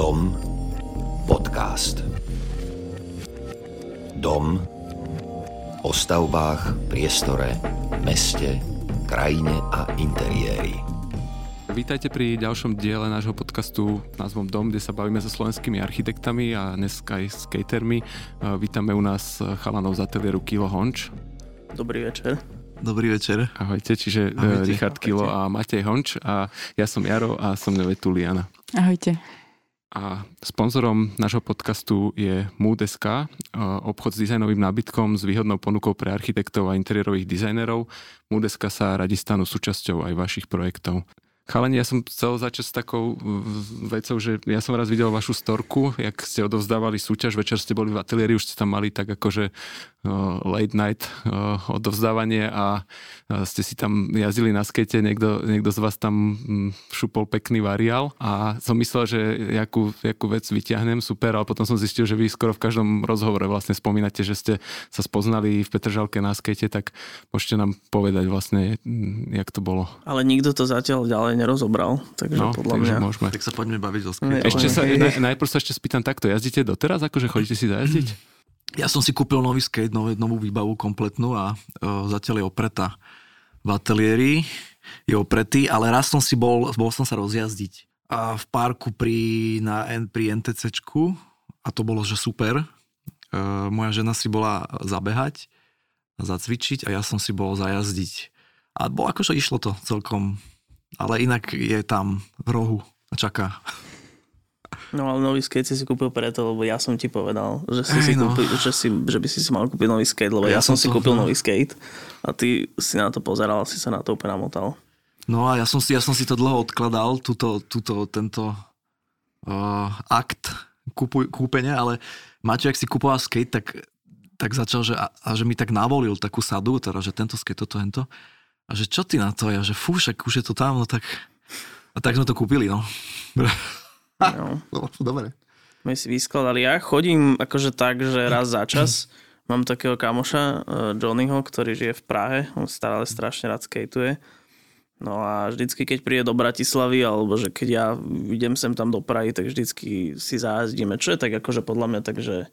Dom podcast. Dom o stavbách, priestore, meste, krajine a interiéri. Vítajte pri ďalšom diele nášho podcastu názvom Dom, kde sa bavíme so slovenskými architektami a dneska aj skatermi. Vítame u nás chalanov z ateliéru Kilo Honč. Dobrý večer. Dobrý večer. Ahojte, čiže Ahojte. Richard Kilo a Matej Honč a ja som Jaro a som mňa Tuliana. Ahojte. A sponzorom nášho podcastu je Mood.sk, obchod s dizajnovým nábytkom s výhodnou ponukou pre architektov a interiérových dizajnerov. Mood.sk sa radi stanú súčasťou aj vašich projektov. Chalani, ja som chcel začať s takou vecou, že ja som raz videl vašu storku, jak ste odovzdávali súťaž, večer ste boli v ateliéri, už ste tam mali tak akože uh, late night uh, odovzdávanie a uh, ste si tam jazdili na skate, niekto, niekto z vás tam um, šupol pekný variál a som myslel, že jakú, jakú vec vyťahnem, super, ale potom som zistil, že vy skoro v každom rozhovore vlastne spomínate, že ste sa spoznali v Petržalke na skate, tak môžete nám povedať vlastne, jak to bolo. Ale nikto to zatiaľ ďalej nerozobral, takže no, podľa takže mňa... Môžeme. Tak sa poďme baviť o skate. Ešte sa, naj, najprv sa ešte spýtam takto, jazdíte doteraz, akože chodíte si zajazdiť? Ja som si kúpil nový skate, novú, novú výbavu kompletnú a uh, zatiaľ je opretá v ateliéri, je opretý, ale raz som si bol, bol som sa rozjazdiť a v parku pri, na, pri NTCčku a to bolo, že super. Uh, moja žena si bola zabehať, zacvičiť a ja som si bol zajazdiť. A bol, akože išlo to celkom ale inak je tam v rohu a čaká. No ale nový skate si si kúpil preto, lebo ja som ti povedal, že, si Ej, si no. kúpil, že, si, že by si si mal kúpiť nový skate, lebo ja, ja som si to, kúpil no. nový skate a ty si na to pozeral a si sa na to úplne namotal. No a ja som si, ja som si to dlho odkladal, túto, túto, tento uh, akt kúpu, kúpenia, ale Maťo, ak si kúpoval skate, tak, tak začal, že, a, a že mi tak navolil takú sadu, teda, že tento skate, toto, hento. A že čo ty na to? Ja, že fú, však už je to tam, no tak... A tak sme to kúpili, no. no. dobre. My si vyskladali. Ja chodím akože tak, že raz za čas mám takého kamoša, eh, Johnnyho, ktorý žije v Prahe. On stále strašne rád skateuje. No a vždycky, keď príde do Bratislavy, alebo že keď ja idem sem tam do Prahy, tak vždycky si zájazdíme. Čo je tak akože podľa mňa tak, že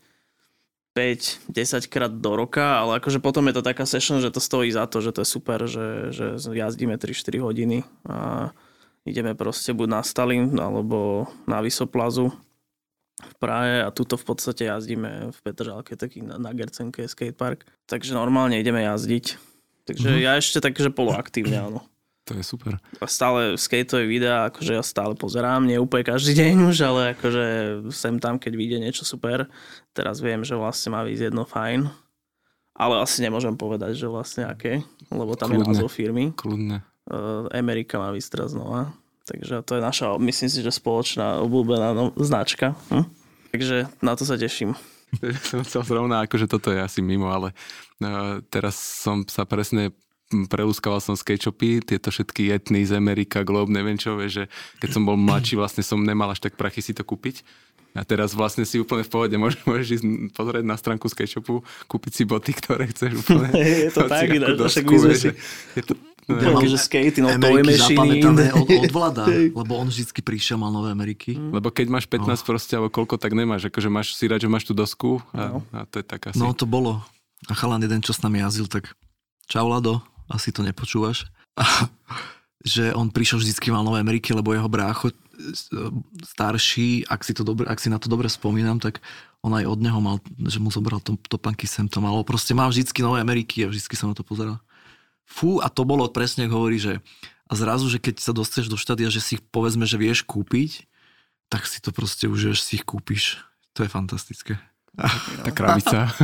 5-10 krát do roka, ale akože potom je to taká session, že to stojí za to, že to je super, že, že jazdíme 3-4 hodiny a ideme proste buď na Stalin alebo na Vysoplazu v Prahe a tuto v podstate jazdíme v Petržalke, taký na, na Gercenke skatepark. Takže normálne ideme jazdiť. Takže mm-hmm. ja ešte tak, že poloaktívne, áno. To je super. Stále skateové videá, akože ja stále pozerám, nie úplne každý deň už, ale akože sem tam, keď vyjde niečo super. Teraz viem, že vlastne má výsť jedno fajn. Ale asi nemôžem povedať, že vlastne aké, lebo tam Kľudne. je názov firmy. Kľudne. Uh, Amerika má výsť teraz znova. Takže to je naša, myslím si, že spoločná obľúbená no, značka. Hm? Takže na to sa teším. som chcel zrovna, akože toto je asi mimo, ale uh, teraz som sa presne prelúskaval som sketchupy, tieto všetky etny z Amerika, Globe, neviem čo, že keď som bol mladší, vlastne som nemal až tak prachy si to kúpiť. A teraz vlastne si úplne v pohode môžeš, môžeš ísť pozrieť na stránku SketchUpu, kúpiť si boty, ktoré chceš úplne. je to tak, ináč, však my sme si... Je to, No, že skate, no to je od, od vlada, lebo on vždycky prišiel, mal nové Ameriky. Mm. Lebo keď máš 15 oh. proste, alebo koľko, tak nemáš. Akože máš si rád, že máš tú dosku a, no. a to je tak asi. No to bolo. A chalan jeden, čo s nami jazdil, tak čau Lado, asi to nepočúvaš, že on prišiel vždycky mal Nové Ameriky, lebo jeho brácho e, starší, ak si, to dobre, ak si na to dobre spomínam, tak on aj od neho mal, že mu zobral to, topanky sem to malo. Proste mal vždycky Nové Ameriky a vždycky sa na to pozeral. Fú, a to bolo presne, ako hovorí, že a zrazu, že keď sa dostaneš do štádia, že si ich povedzme, že vieš kúpiť, tak si to proste už, že si ich kúpiš. To je fantastické. Tá krabica.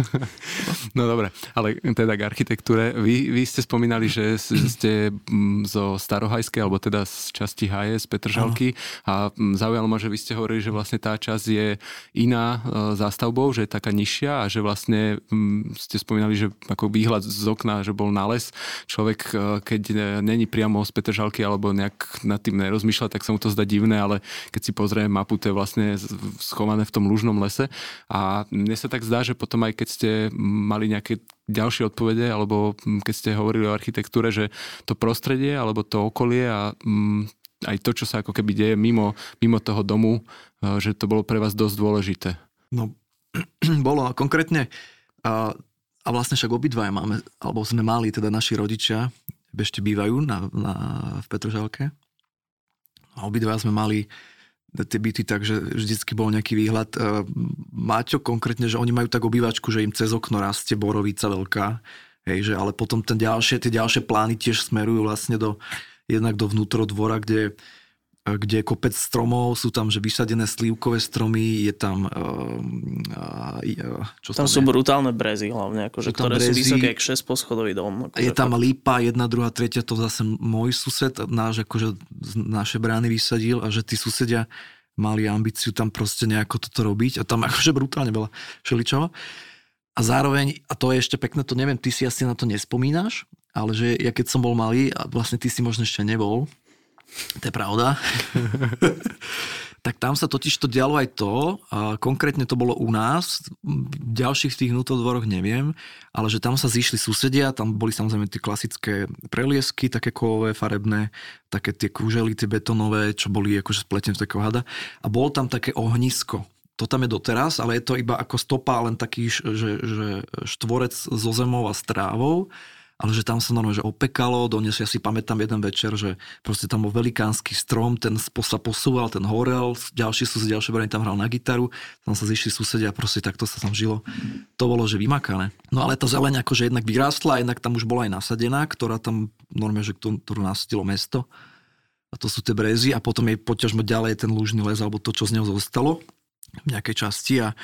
No dobre, ale teda k architektúre. Vy, vy ste spomínali, že ste mm, zo Starohajskej, alebo teda z časti Haje, z Petržalky a mm, zaujalo ma, že vy ste hovorili, že vlastne tá časť je iná e, zástavbou, že je taká nižšia a že vlastne mm, ste spomínali, že ako výhľad z okna, že bol na les. Človek, e, keď není priamo z Petržalky alebo nejak nad tým nerozmýšľa, tak sa mu to zdá divné, ale keď si pozrie mapu, to je vlastne schované v tom lužnom lese a mne sa tak zdá, že potom aj keď ste mali nejaké ďalšie odpovede, alebo keď ste hovorili o architektúre, že to prostredie, alebo to okolie a aj to, čo sa ako keby deje mimo, mimo toho domu, že to bolo pre vás dosť dôležité. No, bolo konkrétne a, a vlastne však obidvaja máme, alebo sme mali, teda naši rodičia ešte bývajú na, na, v Petržalke. A obidvaja sme mali tie byty tak, že vždycky bol nejaký výhľad. E, Máťo konkrétne, že oni majú tak obývačku, že im cez okno rastie borovica veľká, hej, že ale potom ten ďalšie, tie ďalšie plány tiež smerujú vlastne do, jednak do vnútrodvora, kde kde je kopec stromov, sú tam že vysadené slívkové stromy, je tam... Uh, uh, čo tam sú je? brutálne brezy hlavne, akože, ktoré brezy, sú vysoké, jak 6 poschodový dom. Akože je tam fakt. lípa, jedna, druhá, tretia, to zase môj sused, náš akože naše brány vysadil a že tí susedia mali ambíciu tam proste nejako toto robiť a tam akože brutálne veľa šeličova. A zároveň, a to je ešte pekné, to neviem, ty si asi na to nespomínaš, ale že ja keď som bol malý, a vlastne ty si možno ešte nebol, to je pravda. tak tam sa totiž to dialo aj to, a konkrétne to bolo u nás, v ďalších tých nutodvoroch neviem, ale že tam sa zišli susedia, tam boli samozrejme tie klasické preliesky, také kovové, farebné, také tie kúžely, tie betonové, čo boli akože spletené z takého hada a bolo tam také ohnisko. To tam je doteraz, ale je to iba ako stopa, len taký že, že štvorec so zemou a strávou ale že tam sa normálne že opekalo, donies, ja si pamätám jeden večer, že proste tam bol velikánsky strom, ten sa posúval, ten horel, ďalší sused, ďalšie brany tam hral na gitaru, tam sa zišli susedia a proste takto sa tam žilo. To bolo, že vymakané. No ale tá zeleň akože jednak vyrástla, jednak tam už bola aj nasadená, ktorá tam normálne, že ktorú nasadilo mesto. A to sú tie brezy a potom jej poťažmo ďalej ten lúžny les alebo to, čo z neho zostalo v nejakej časti a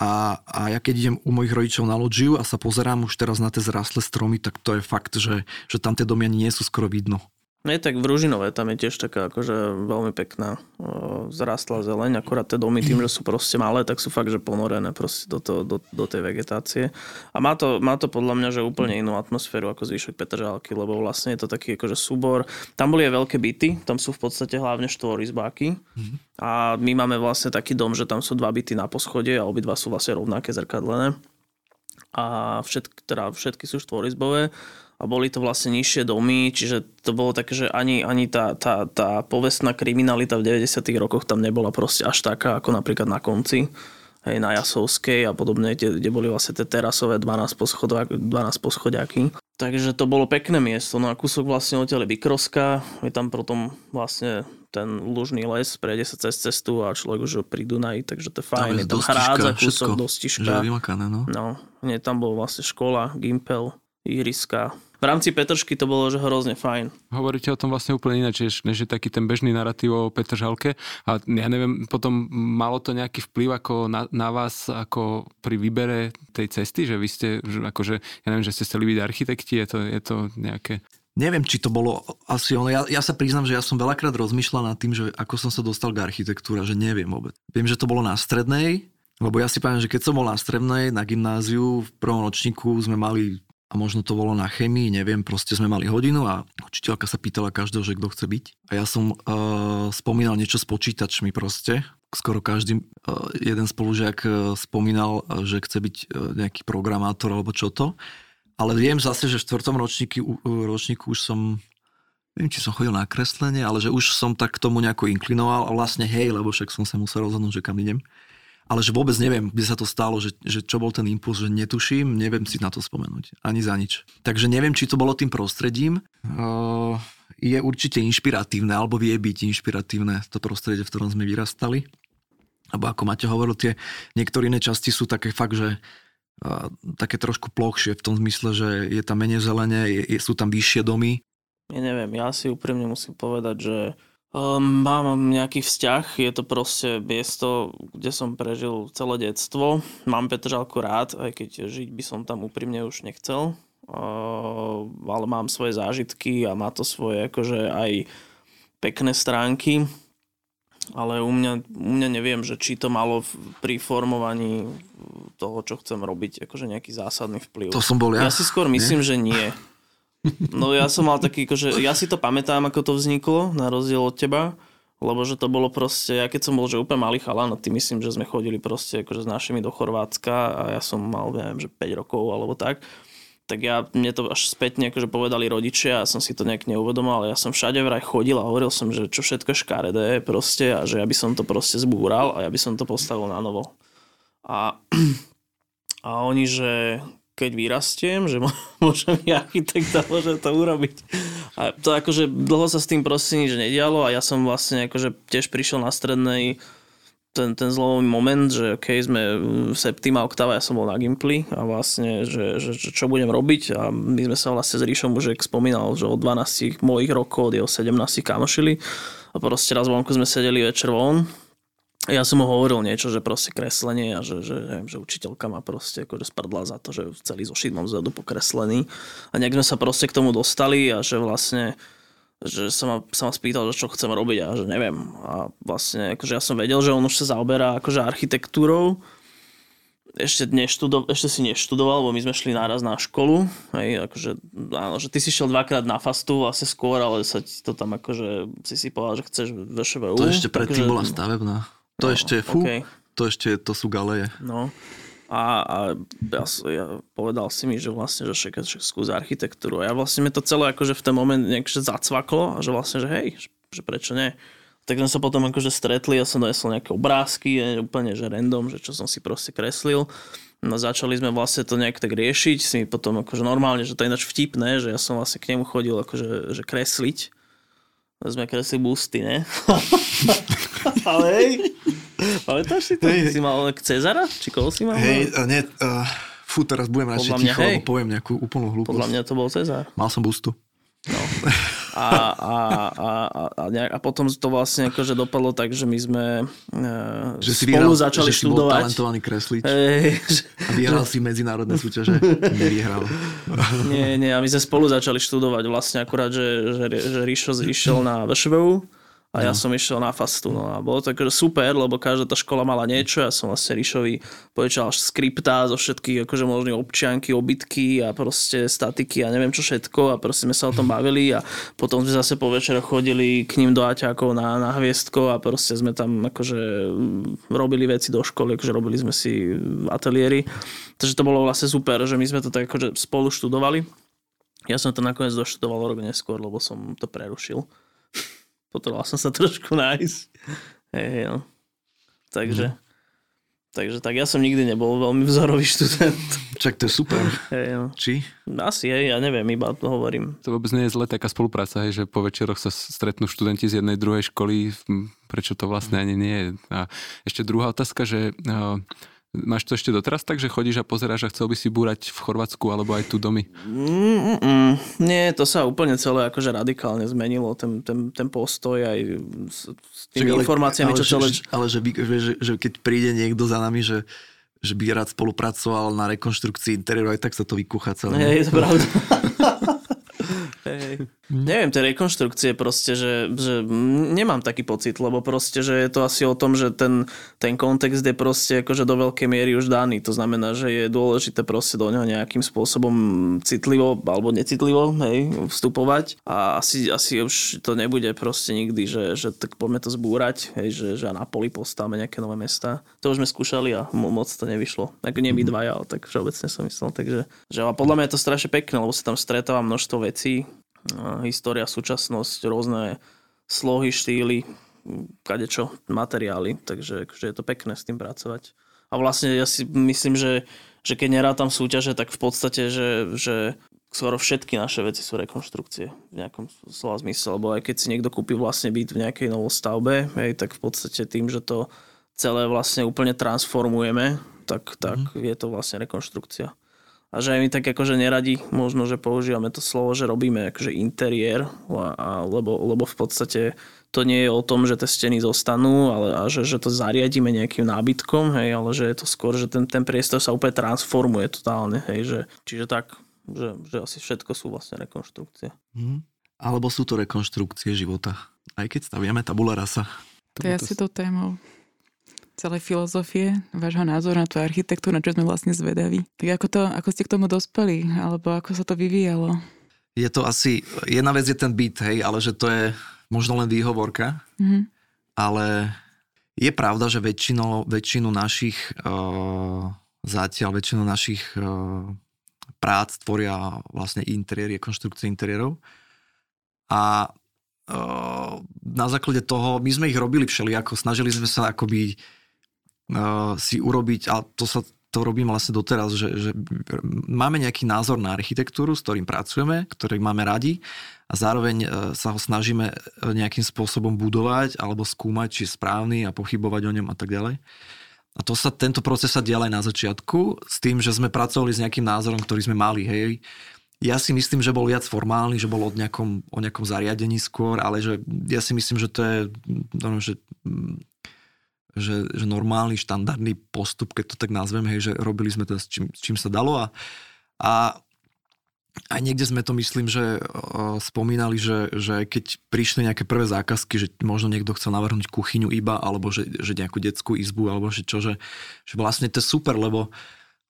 a, a ja keď idem u mojich rodičov na loďiu a sa pozerám už teraz na tie zrastlé stromy, tak to je fakt, že, že tam tie domy ani nie sú skoro vidno. Nie, tak v Ružinové tam je tiež taká akože veľmi pekná o, zrastla zeleň, akorát tie domy tým, že sú proste malé, tak sú fakt, že ponorené proste do, to, do, do tej vegetácie. A má to, má to podľa mňa, že úplne inú atmosféru ako zvyšok Petržálky, lebo vlastne je to taký akože súbor. Tam boli aj veľké byty, tam sú v podstate hlavne štvorizbáky. Mm-hmm. A my máme vlastne taký dom, že tam sú dva byty na poschode a obidva sú vlastne rovnaké zrkadlené. A všetky, teda všetky sú štvorizbové a boli to vlastne nižšie domy, čiže to bolo také, že ani, ani tá, tá, tá povestná kriminalita v 90 rokoch tam nebola proste až taká, ako napríklad na konci hej, na Jasovskej a podobne, kde, kde boli vlastne tie terasové 12, poschodák, 12 poschodiaky. Takže to bolo pekné miesto. No a kúsok vlastne odtiaľ je Bykroska, je tam potom vlastne ten lužný les, prejde sa cez cestu a človek už pri Dunaji, takže to je fajn. Tam je tam hrádza kúsok, dostižka. no. No, nie, tam bol vlastne škola, Gimpel, ihriska, v rámci Petržky to bolo že hrozne fajn. Hovoríte o tom vlastne úplne ináč, než je taký ten bežný narratív o Petržalke. A ja neviem, potom malo to nejaký vplyv ako na, na vás, ako pri výbere tej cesty, že vy ste, že akože, ja neviem, že ste chceli byť architekti, je to, je to nejaké... Neviem, či to bolo asi ono. Ja, ja sa priznám, že ja som veľakrát rozmýšľal nad tým, že ako som sa dostal k architektúre, že neviem vôbec. Viem, že to bolo na strednej, lebo ja si pamätám, že keď som bol na strednej, na gymnáziu, v prvom ročníku sme mali a možno to bolo na chemii, neviem, proste sme mali hodinu a učiteľka sa pýtala každého, že kto chce byť. A ja som uh, spomínal niečo s počítačmi proste. Skoro každý uh, jeden spolužiak uh, spomínal, uh, že chce byť uh, nejaký programátor alebo čo to. Ale viem zase, že v štvrtom ročníku, uh, ročníku už som neviem, či som chodil na kreslenie, ale že už som tak k tomu nejako inklinoval a vlastne hej, lebo však som sa musel rozhodnúť, že kam idem ale že vôbec neviem, kde sa to stalo, že, že čo bol ten impuls, že netuším, neviem si na to spomenúť, ani za nič. Takže neviem, či to bolo tým prostredím. Uh, je určite inšpiratívne, alebo vie byť inšpiratívne to prostredie, v ktorom sme vyrastali. Alebo ako Maťo hovoril, tie niektoré iné časti sú také fakt, že uh, také trošku plochšie v tom zmysle, že je tam menej zelene, je, je, sú tam vyššie domy. Ja neviem, ja si úprimne musím povedať, že Um, mám nejaký vzťah, je to proste miesto, kde som prežil celé detstvo. Mám Petržalku rád, aj keď žiť by som tam úprimne už nechcel. Uh, ale mám svoje zážitky a má to svoje akože aj pekné stránky. Ale u mňa, u mňa neviem, že či to malo pri formovaní toho, čo chcem robiť, akože nejaký zásadný vplyv. To som bol ja. Ja si skôr myslím, nie? že nie. No ja som mal taký, že ja si to pamätám, ako to vzniklo, na rozdiel od teba, lebo že to bolo proste, ja keď som bol že úplne malý chalan, a ty myslím, že sme chodili proste akože s našimi do Chorvátska a ja som mal, neviem, že 5 rokov alebo tak, tak ja, mne to až spätne akože povedali rodičia, ja som si to nejak neuvedomal, ale ja som všade vraj chodil a hovoril som, že čo všetko škaredé proste a že ja by som to proste zbúral a ja by som to postavil na novo. A, a oni, že keď vyrastiem, že môžem byť architekt a to urobiť. A to akože dlho sa s tým proste nič nedialo a ja som vlastne akože tiež prišiel na strednej ten, ten zlomový moment, že OK, sme septima oktava, ja som bol na Gimply a vlastne, že, že, že čo budem robiť a my sme sa vlastne s Ríšom už spomínal, že od 12 mojich rokov, od jeho 17 kamošili a proste raz vonku sme sedeli večer von ja som mu hovoril niečo, že proste kreslenie a že, že, že, že učiteľka ma proste akože sprdla za to, že celý zošit mám zadu pokreslený. A nejak sme sa proste k tomu dostali a že vlastne že sa ma, sa ma spýtal, že čo chcem robiť a že neviem. A vlastne akože ja som vedel, že on už sa zaoberá akože architektúrou. Ešte, neštudo, ešte si neštudoval, lebo my sme šli náraz na školu. Hej, akože, áno, že ty si šiel dvakrát na fastu vlastne skôr, ale sa ti to tam akože si si povedal, že chceš VŠVU. To ešte predtým akože, bola stavebná. To no, ešte, fú, okay. to ešte, to sú galeje. No. A, a ja, ja, povedal si mi, že vlastne, že však, však skús architektúru. A ja vlastne mi to celé akože v ten moment nejak zacvaklo a že vlastne, že hej, že, že prečo nie. Tak sme sa potom akože stretli, ja som donesol nejaké obrázky, úplne že random, že čo som si proste kreslil. No začali sme vlastne to nejak tak riešiť, si mi potom akože normálne, že to je ináč vtipné, že ja som vlastne k nemu chodil akože že kresliť. Sme kresli busty, ne? Ale hej, pamätáš si to? Hej, si mal Cezara? Či koho si mal? Hej, uh, nie, uh, fú, teraz budem radšej ticho, hej. lebo poviem nejakú úplnú hlúposť. Podľa mňa to bol Cezar. Mal som bustu. No. A, a, a, a, a, nejak, a potom to vlastne akože dopadlo tak, že my sme uh, že si spolu vyhral, začali že študovať. Že talentovaný kreslič. Hey, a vyhral si medzinárodné súťaže. Nevyhral. Nie, nie, a my sme spolu začali študovať vlastne akurát, že, že, že Ríšo išiel na VŠVU a ja no. som išiel na fastu. No a bolo to akože super, lebo každá tá škola mala niečo. Ja som vlastne Ríšovi povedal skriptá zo všetkých akože možných občianky, obytky a proste statiky a neviem čo všetko a proste sme sa o tom bavili a potom sme zase po večeroch chodili k ním do Aťákov na, na hviezdko a proste sme tam akože robili veci do školy, akože robili sme si ateliéry. Takže to bolo vlastne super, že my sme to tak akože spolu študovali. Ja som to nakoniec doštudoval rok neskôr, lebo som to prerušil potreboval som sa trošku nájsť. Hej, no. Takže, mm. takže tak ja som nikdy nebol veľmi vzorový študent. Čak to je super. Hej, no. Či? Asi, hej, ja neviem, iba to hovorím. To vôbec nie je zle taká spolupráca, hej, že po večeroch sa stretnú študenti z jednej, druhej školy, prečo to vlastne ani nie je. A ešte druhá otázka, že Máš to ešte doteraz tak, že chodíš a pozeráš a chcel by si búrať v Chorvátsku alebo aj tu domy? Mm, mm, nie, to sa úplne celé akože radikálne zmenilo, ten, ten, ten postoj aj s, s tými Čiže, informáciami, ale, čo celé... Že, ale že, že, že, že keď príde niekto za nami, že že by rád spolupracoval na rekonštrukcii interiéru, aj tak sa to vykúcha celé. Hej, to pravda. Hej. Mm. Neviem, tie rekonštrukcie proste, že, že nemám taký pocit, lebo proste, že je to asi o tom, že ten, ten kontext je proste akože do veľkej miery už daný. To znamená, že je dôležité proste do neho nejakým spôsobom citlivo alebo necitlivo hej, vstupovať a asi, asi už to nebude proste nikdy, že, že tak poďme to zbúrať, hej, že, že na poli postavme nejaké nové mesta. To už sme skúšali a moc to nevyšlo. Ako nie my dvaja, ale tak všeobecne som myslel. Takže, že a podľa mňa je to strašne pekné, lebo sa tam stretáva množstvo vecí, história, súčasnosť, rôzne slohy, štýly, kadečo, materiály, takže akože je to pekné s tým pracovať. A vlastne ja si myslím, že, že keď nerátam súťaže, tak v podstate, že, že skoro všetky naše veci sú rekonštrukcie v nejakom slova zmysle, lebo aj keď si niekto kúpi vlastne byt v nejakej novostavbe, hej, tak v podstate tým, že to celé vlastne úplne transformujeme, tak, tak mm. je to vlastne rekonštrukcia a že aj my tak akože neradi možno, že používame to slovo, že robíme akože interiér, a, a, lebo, lebo v podstate to nie je o tom, že tie steny zostanú, ale a že, že to zariadíme nejakým nábytkom, hej, ale že je to skôr, že ten, ten priestor sa úplne transformuje totálne, hej, že, čiže tak, že, že asi všetko sú vlastne rekonštrukcie. Mm. Alebo sú to rekonštrukcie života, aj keď staviame tabula rasa. To je asi to témou celej filozofie, vášho názoru na tú architektúru, na čo sme vlastne zvedaví. Tak ako, to, ako ste k tomu dospeli, alebo ako sa to vyvíjalo? Je to asi, jedna vec je ten byt, hej, ale že to je možno len výhovorka, mm-hmm. ale je pravda, že väčšinu, väčšinu našich uh, zatiaľ, väčšinu našich uh, prác tvoria vlastne interiéry, konštrukcie interiérov. A uh, na základe toho, my sme ich robili všelijako, snažili sme sa akoby si urobiť, a to sa to robím vlastne doteraz, že, že máme nejaký názor na architektúru, s ktorým pracujeme, ktorý máme radi a zároveň sa ho snažíme nejakým spôsobom budovať alebo skúmať, či je správny a pochybovať o ňom a tak ďalej. A to sa, tento proces sa dial aj na začiatku s tým, že sme pracovali s nejakým názorom, ktorý sme mali. Hej. Ja si myslím, že bol viac formálny, že bol o nejakom, o nejakom zariadení skôr, ale že ja si myslím, že to je no, že, že, že normálny, štandardný postup, keď to tak nazvem, hej, že robili sme to s čím, s čím sa dalo a, a aj niekde sme to myslím, že uh, spomínali, že, že keď prišli nejaké prvé zákazky, že možno niekto chcel navrhnúť kuchyňu iba, alebo že, že nejakú detskú izbu, alebo že čo, že, že vlastne to je super, lebo,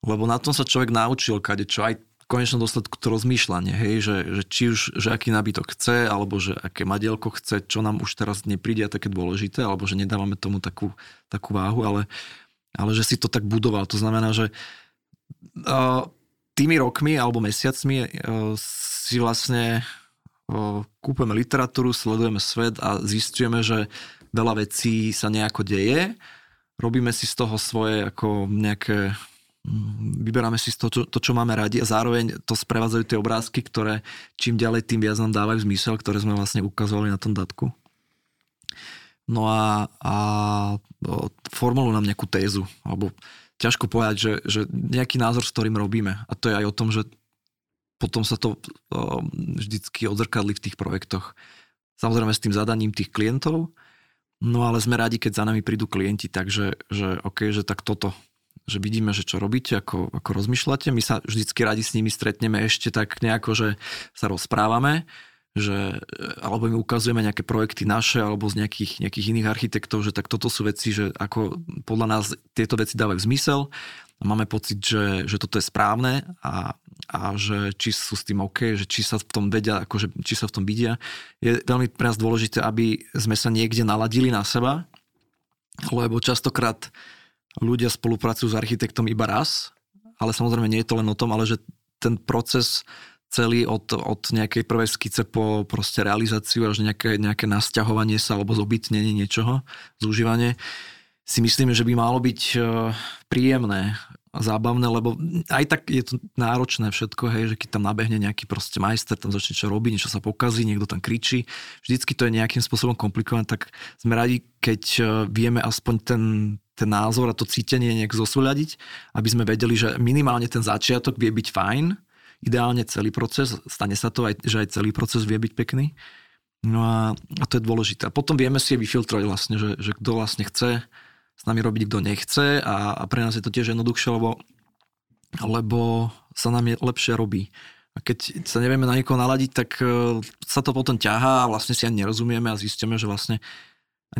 lebo na tom sa človek naučil, kade čo. Aj konečnom dôsledku to rozmýšľanie, hej, že, že či už, že aký nábytok chce, alebo že aké madielko chce, čo nám už teraz nepríde také dôležité, alebo že nedávame tomu takú, takú váhu, ale, ale že si to tak budoval. To znamená, že uh, tými rokmi alebo mesiacmi e, si vlastne e, kúpeme literatúru, sledujeme svet a zistujeme, že veľa vecí sa nejako deje. Robíme si z toho svoje ako nejaké vyberáme si to, to, čo máme radi a zároveň to sprevádzajú tie obrázky, ktoré čím ďalej, tým viac nám dávajú zmysel, ktoré sme vlastne ukazovali na tom datku. No a, a formulujú nám nejakú tézu, alebo ťažko povedať, že, že nejaký názor, s ktorým robíme. A to je aj o tom, že potom sa to vždycky odzrkadli v tých projektoch. Samozrejme s tým zadaním tých klientov, no ale sme radi, keď za nami prídu klienti, takže že OK, že tak toto, že vidíme, že čo robíte, ako, ako rozmýšľate. My sa vždycky radi s nimi stretneme ešte tak nejako, že sa rozprávame, že, alebo my ukazujeme nejaké projekty naše alebo z nejakých, nejakých iných architektov, že tak toto sú veci, že ako podľa nás tieto veci dávajú zmysel a máme pocit, že, že toto je správne a, a že či sú s tým OK, že či sa v tom vedia, akože, či sa v tom vidia. Je veľmi pre nás dôležité, aby sme sa niekde naladili na seba, lebo častokrát ľudia spolupracujú s architektom iba raz, ale samozrejme nie je to len o tom, ale že ten proces celý od, od nejakej prvej skice po proste realizáciu až nejaké, nejaké nasťahovanie sa alebo zobytnenie niečoho, zúžívanie, si myslíme, že by malo byť e, príjemné a zábavné, lebo aj tak je to náročné všetko, hej, že keď tam nabehne nejaký proste majster, tam začne čo robiť, niečo sa pokazí, niekto tam kričí, vždycky to je nejakým spôsobom komplikované, tak sme radi, keď e, vieme aspoň ten, ten názor a to cítenie nejak zosúľadiť, aby sme vedeli, že minimálne ten začiatok vie byť fajn, ideálne celý proces, stane sa to aj, že aj celý proces vie byť pekný. No a, a to je dôležité. A potom vieme si vyfiltrovať vlastne, že, že kto vlastne chce s nami robiť, kto nechce a, a pre nás je to tiež jednoduchšie, lebo, lebo sa nám je lepšie robí. A keď sa nevieme na niekoho naladiť, tak e, sa to potom ťahá a vlastne si ani nerozumieme a zistíme, že vlastne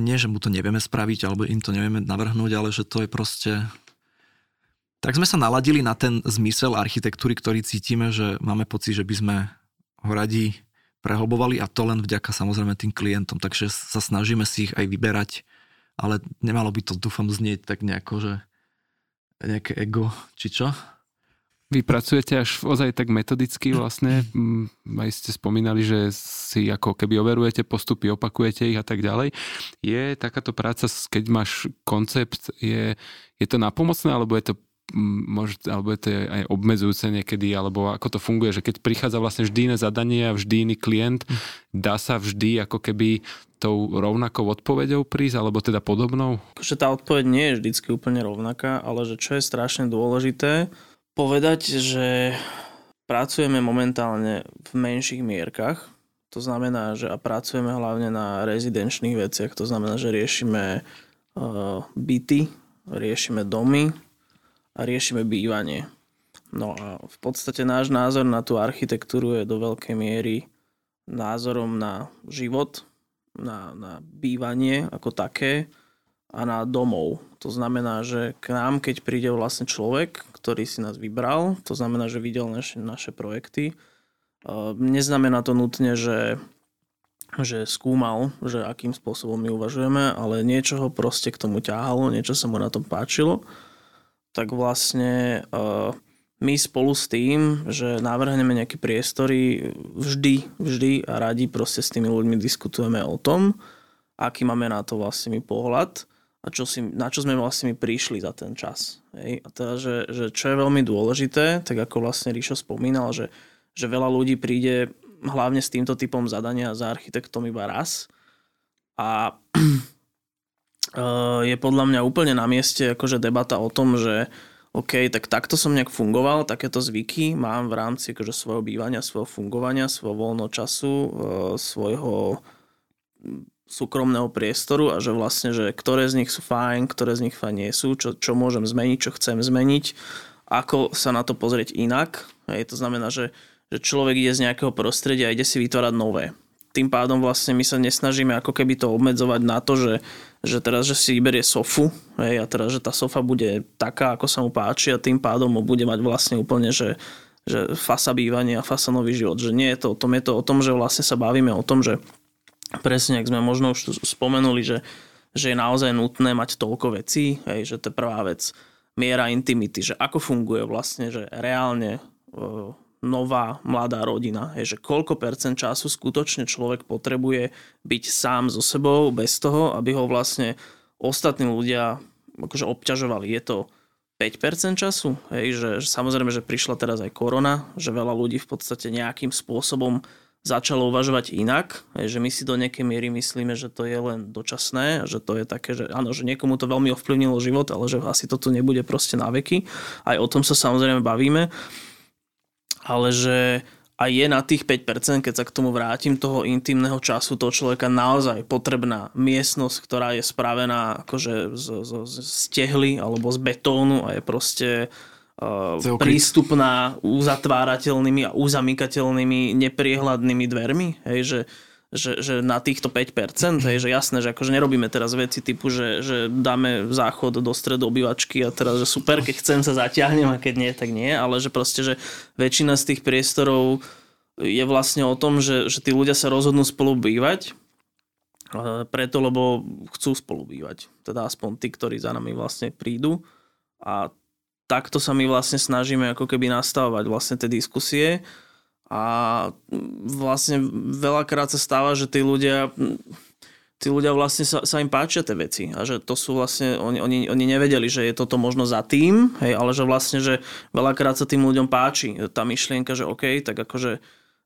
nie, že mu to nevieme spraviť alebo im to nevieme navrhnúť, ale že to je proste tak sme sa naladili na ten zmysel architektúry, ktorý cítime, že máme pocit, že by sme ho radi prehlbovali a to len vďaka samozrejme tým klientom. Takže sa snažíme si ich aj vyberať, ale nemalo by to, dúfam, znieť tak nejako, že nejaké ego, či čo? Vy pracujete až ozaj tak metodicky vlastne, mm, aj ste spomínali, že si ako keby overujete postupy, opakujete ich a tak ďalej. Je takáto práca, keď máš koncept, je, je to napomocné, alebo je to môže, alebo je to aj obmedzujúce niekedy, alebo ako to funguje, že keď prichádza vlastne vždy iné zadanie a vždy iný klient, dá sa vždy ako keby tou rovnakou odpoveďou prísť, alebo teda podobnou? Že tá odpoveď nie je vždycky úplne rovnaká, ale že čo je strašne dôležité, povedať, že pracujeme momentálne v menších mierkach, to znamená, že a pracujeme hlavne na rezidenčných veciach, to znamená, že riešime uh, byty, riešime domy, a riešime bývanie. No a v podstate náš názor na tú architektúru je do veľkej miery názorom na život, na, na bývanie ako také a na domov. To znamená, že k nám, keď príde vlastne človek, ktorý si nás vybral, to znamená, že videl naše, naše projekty, neznamená to nutne, že, že skúmal, že akým spôsobom my uvažujeme, ale niečo ho proste k tomu ťahalo, niečo sa mu na tom páčilo tak vlastne uh, my spolu s tým, že navrhneme nejaké priestory, vždy, vždy a radi proste s tými ľuďmi diskutujeme o tom, aký máme na to vlastne my pohľad a čo si, na čo sme vlastne my prišli za ten čas. Hej? A teda, že, že čo je veľmi dôležité, tak ako vlastne Ríšo spomínal, že, že veľa ľudí príde hlavne s týmto typom zadania za architektom iba raz a je podľa mňa úplne na mieste akože debata o tom, že OK, tak takto som nejak fungoval, takéto zvyky mám v rámci akože svojho bývania, svojho fungovania, svojho voľného času, svojho súkromného priestoru a že vlastne, že ktoré z nich sú fajn, ktoré z nich fajn nie sú, čo, čo môžem zmeniť, čo chcem zmeniť, ako sa na to pozrieť inak. Hej, to znamená, že, že človek ide z nejakého prostredia a ide si vytvárať nové. Tým pádom vlastne my sa nesnažíme ako keby to obmedzovať na to, že, že teraz, že si vyberie sofu hej, a teraz, že tá sofa bude taká, ako sa mu páči a tým pádom bude mať vlastne úplne, že, že fasa bývanie a fasa nový život. Že nie je to o tom, je to o tom, že vlastne sa bavíme o tom, že presne, ak sme možno už spomenuli, že, že je naozaj nutné mať toľko vecí, hej, že to je prvá vec. Miera intimity, že ako funguje vlastne, že reálne nová mladá rodina. Je, že koľko percent času skutočne človek potrebuje byť sám so sebou bez toho, aby ho vlastne ostatní ľudia akože obťažovali. Je to 5% času? Hej, že, že samozrejme, že prišla teraz aj korona, že veľa ľudí v podstate nejakým spôsobom začalo uvažovať inak, že my si do nejakej miery myslíme, že to je len dočasné, že to je také, že áno, že niekomu to veľmi ovplyvnilo život, ale že asi to tu nebude proste na veky. Aj o tom sa samozrejme bavíme ale že aj je na tých 5%, keď sa k tomu vrátim, toho intimného času toho človeka naozaj potrebná miestnosť, ktorá je spravená akože z, z, z tehly alebo z betónu a je proste uh, prístupná uzatvárateľnými a uzamykateľnými nepriehľadnými dvermi. Hej, že, že, že na týchto 5%, hej, že jasné, že akože nerobíme teraz veci typu, že, že dáme záchod do stredu obývačky a teraz, že super, keď chcem sa zatiahnem a keď nie, tak nie, ale že proste, že väčšina z tých priestorov je vlastne o tom, že, že tí ľudia sa rozhodnú spolu bývať, preto, lebo chcú spolu bývať. Teda aspoň tí, ktorí za nami vlastne prídu a takto sa my vlastne snažíme ako keby nastavovať vlastne tie diskusie. A vlastne veľakrát sa stáva, že tí ľudia tí ľudia vlastne sa, sa im páčia tie veci a že to sú vlastne, oni, oni, oni nevedeli, že je toto možno za tým, hej, ale že vlastne, že veľakrát sa tým ľuďom páči tá myšlienka, že OK, tak akože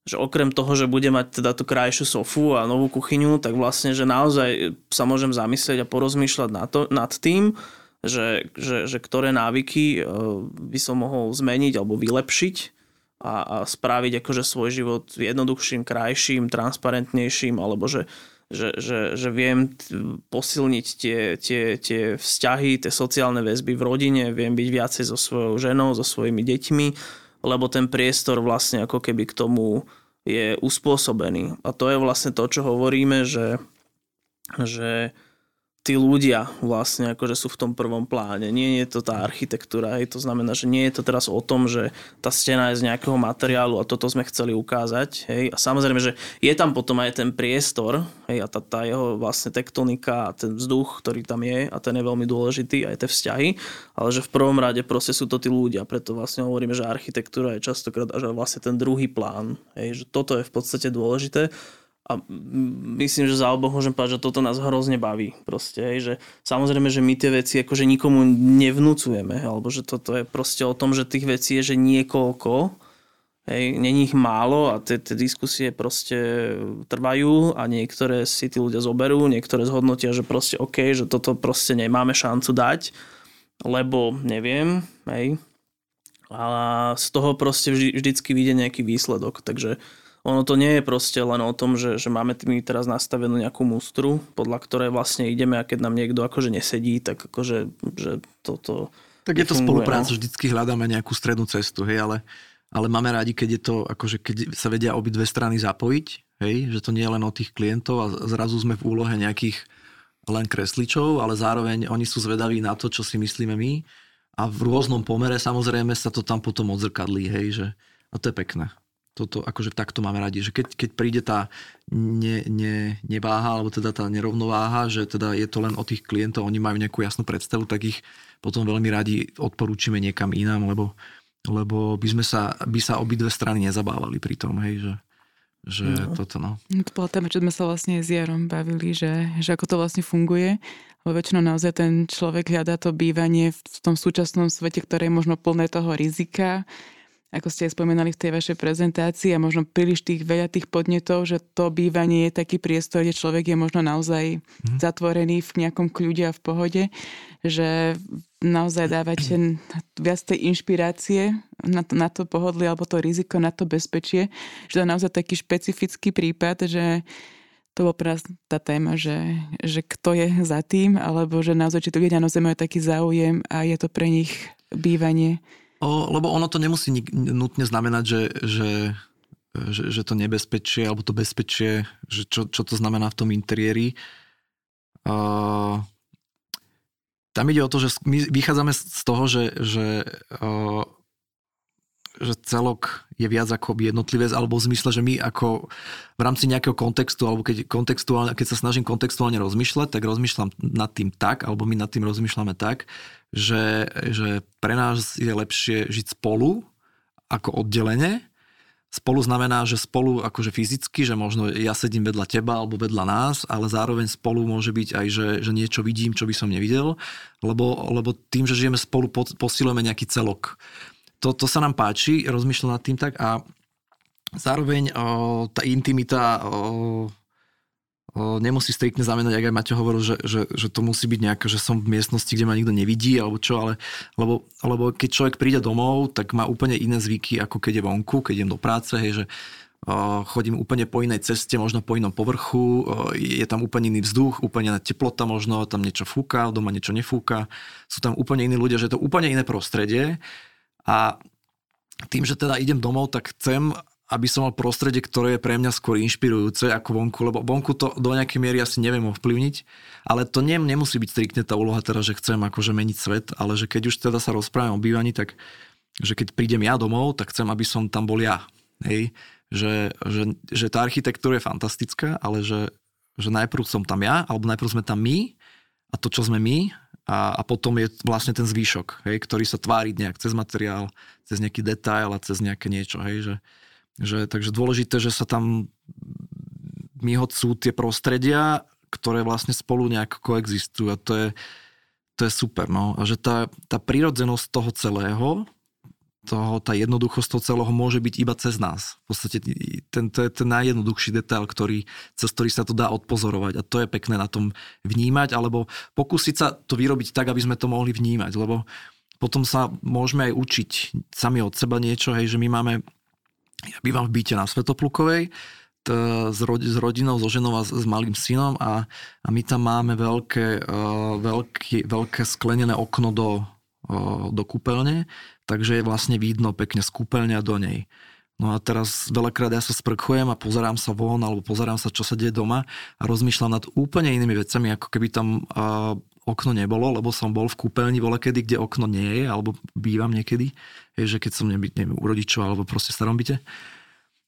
že okrem toho, že bude mať teda tú krajšiu sofu a novú kuchyňu, tak vlastne, že naozaj sa môžem zamyslieť a porozmýšľať nad, to, nad tým, že, že, že ktoré návyky eh, by som mohol zmeniť alebo vylepšiť a, a spraviť akože svoj život jednoduchším, krajším, transparentnejším, alebo že, že, že, že viem posilniť tie, tie, tie vzťahy, tie sociálne väzby v rodine, viem byť viacej so svojou ženou, so svojimi deťmi, lebo ten priestor vlastne ako keby k tomu je uspôsobený. A to je vlastne to, čo hovoríme, že, že tí ľudia vlastne akože sú v tom prvom pláne. Nie je to tá architektúra, hej. to znamená, že nie je to teraz o tom, že tá stena je z nejakého materiálu a toto sme chceli ukázať. Hej. A samozrejme, že je tam potom aj ten priestor hej, a tá, tá jeho vlastne tektonika a ten vzduch, ktorý tam je a ten je veľmi dôležitý, aj tie vzťahy, ale že v prvom rade proste sú to tí ľudia, preto vlastne hovoríme, že architektúra je častokrát až vlastne ten druhý plán. Hej. Že toto je v podstate dôležité a myslím, že za oboch môžem povedať, že toto nás hrozne baví. Proste, že samozrejme, že my tie veci akože nikomu nevnúcujeme, alebo že toto je proste o tom, že tých vecí je, že niekoľko, hej, není ich málo a tie, tie diskusie proste trvajú a niektoré si tí ľudia zoberú, niektoré zhodnotia, že proste OK, že toto proste nemáme šancu dať, lebo neviem, hej. A z toho proste vždy, vždycky vyjde nejaký výsledok, takže ono to nie je proste len o tom, že, že máme tým teraz nastavenú nejakú mústru, podľa ktorej vlastne ideme a keď nám niekto akože nesedí, tak akože že toto... Tak je to spolupráca, no. vždycky hľadáme nejakú strednú cestu, hej, ale, ale máme radi, keď je to, akože keď sa vedia obidve strany zapojiť, hej, že to nie je len o tých klientov a zrazu sme v úlohe nejakých len kresličov, ale zároveň oni sú zvedaví na to, čo si myslíme my a v rôznom pomere samozrejme sa to tam potom odzrkadlí, hej, že a to je pekné toto, akože takto máme radi, že keď, keď príde tá ne, ne, neváha, alebo teda tá nerovnováha, že teda je to len o tých klientov, oni majú nejakú jasnú predstavu, tak ich potom veľmi radi odporúčime niekam inám, lebo lebo by sme sa, by sa obidve strany nezabávali pri tom, hej, že, že no. toto no. To bola téma, čo sme sa vlastne s Jarom bavili, že, že ako to vlastne funguje, lebo väčšinou naozaj ten človek hľadá to bývanie v tom súčasnom svete, ktoré je možno plné toho rizika, ako ste aj spomenali v tej vašej prezentácii a možno príliš tých veľa tých podnetov, že to bývanie je taký priestor, kde človek je možno naozaj mm. zatvorený v nejakom kľude a v pohode, že naozaj dávate viac tej inšpirácie na to, na to pohodlie alebo to riziko, na to bezpečie, že to je naozaj taký špecifický prípad, že to bol pre nás tá téma, že, že kto je za tým, alebo že naozaj, či to ľudia naozaj majú taký záujem a je to pre nich bývanie. O, lebo ono to nemusí nutne znamenať, že, že, že, že to nebezpečie alebo to bezpečie, že čo, čo to znamená v tom interiéri. Uh, tam ide o to, že my vychádzame z toho, že, že, uh, že celok je viac ako jednotlivec, alebo v zmysle, že my ako v rámci nejakého kontextu, alebo keď, kontextuálne, keď sa snažím kontextuálne rozmýšľať, tak rozmýšľam nad tým tak, alebo my nad tým rozmýšľame tak, že, že pre nás je lepšie žiť spolu ako oddelenie. Spolu znamená, že spolu akože fyzicky, že možno ja sedím vedľa teba alebo vedľa nás, ale zároveň spolu môže byť aj, že, že niečo vidím, čo by som nevidel, lebo, lebo tým, že žijeme spolu, posilujeme nejaký celok. To, to sa nám páči, rozmýšľam nad tým tak a zároveň o, tá intimita o, nemusí striktne znamenať, ak aj Maťo hovoril, že, že, že to musí byť nejaké, že som v miestnosti, kde ma nikto nevidí, alebo čo, ale lebo, lebo keď človek príde domov, tak má úplne iné zvyky, ako keď je vonku, keď idem do práce, hej, že chodím úplne po inej ceste, možno po inom povrchu, je tam úplne iný vzduch, úplne iná teplota možno, tam niečo fúka, doma niečo nefúka, sú tam úplne iní ľudia, že je to úplne iné prostredie. A tým, že teda idem domov, tak chcem, aby som mal prostredie, ktoré je pre mňa skôr inšpirujúce ako vonku, lebo vonku to do nejakej miery asi neviem ovplyvniť, ale to nie, nemusí byť striktne tá úloha teda, že chcem akože meniť svet, ale že keď už teda sa rozprávam o bývaní, tak že keď prídem ja domov, tak chcem, aby som tam bol ja. Hej? Že, že, že tá architektúra je fantastická, ale že, že najprv som tam ja, alebo najprv sme tam my a to, čo sme my, a, a potom je vlastne ten zvýšok, hej, ktorý sa tvári nejak cez materiál, cez nejaký detail a cez nejaké niečo. Hej, že, že, takže dôležité, že sa tam myhocú tie prostredia, ktoré vlastne spolu nejak koexistujú a to je, to je super. No. A že tá, tá prírodzenosť toho celého, toho, tá jednoduchosť toho celého môže byť iba cez nás. V podstate ten, to je ten najjednoduchší detail, ktorý, cez ktorý sa to dá odpozorovať a to je pekné na tom vnímať alebo pokúsiť sa to vyrobiť tak, aby sme to mohli vnímať, lebo potom sa môžeme aj učiť sami od seba niečo, hej, že my máme ja bývam v byte na Svetoplukovej s, rod, s rodinou, so ženou a s, s malým synom a, a my tam máme veľké, uh, veľký, veľké sklenené okno do, uh, do kúpeľne, takže je vlastne vidno pekne z kúpeľne do nej. No a teraz veľakrát ja sa sprchujem a pozerám sa von alebo pozerám sa, čo sa deje doma a rozmýšľam nad úplne inými vecami, ako keby tam uh, okno nebolo, lebo som bol v kúpeľni kedy, kde okno nie je, alebo bývam niekedy, je, že keď som nebyť, neviem, u rodičov alebo proste v starom byte.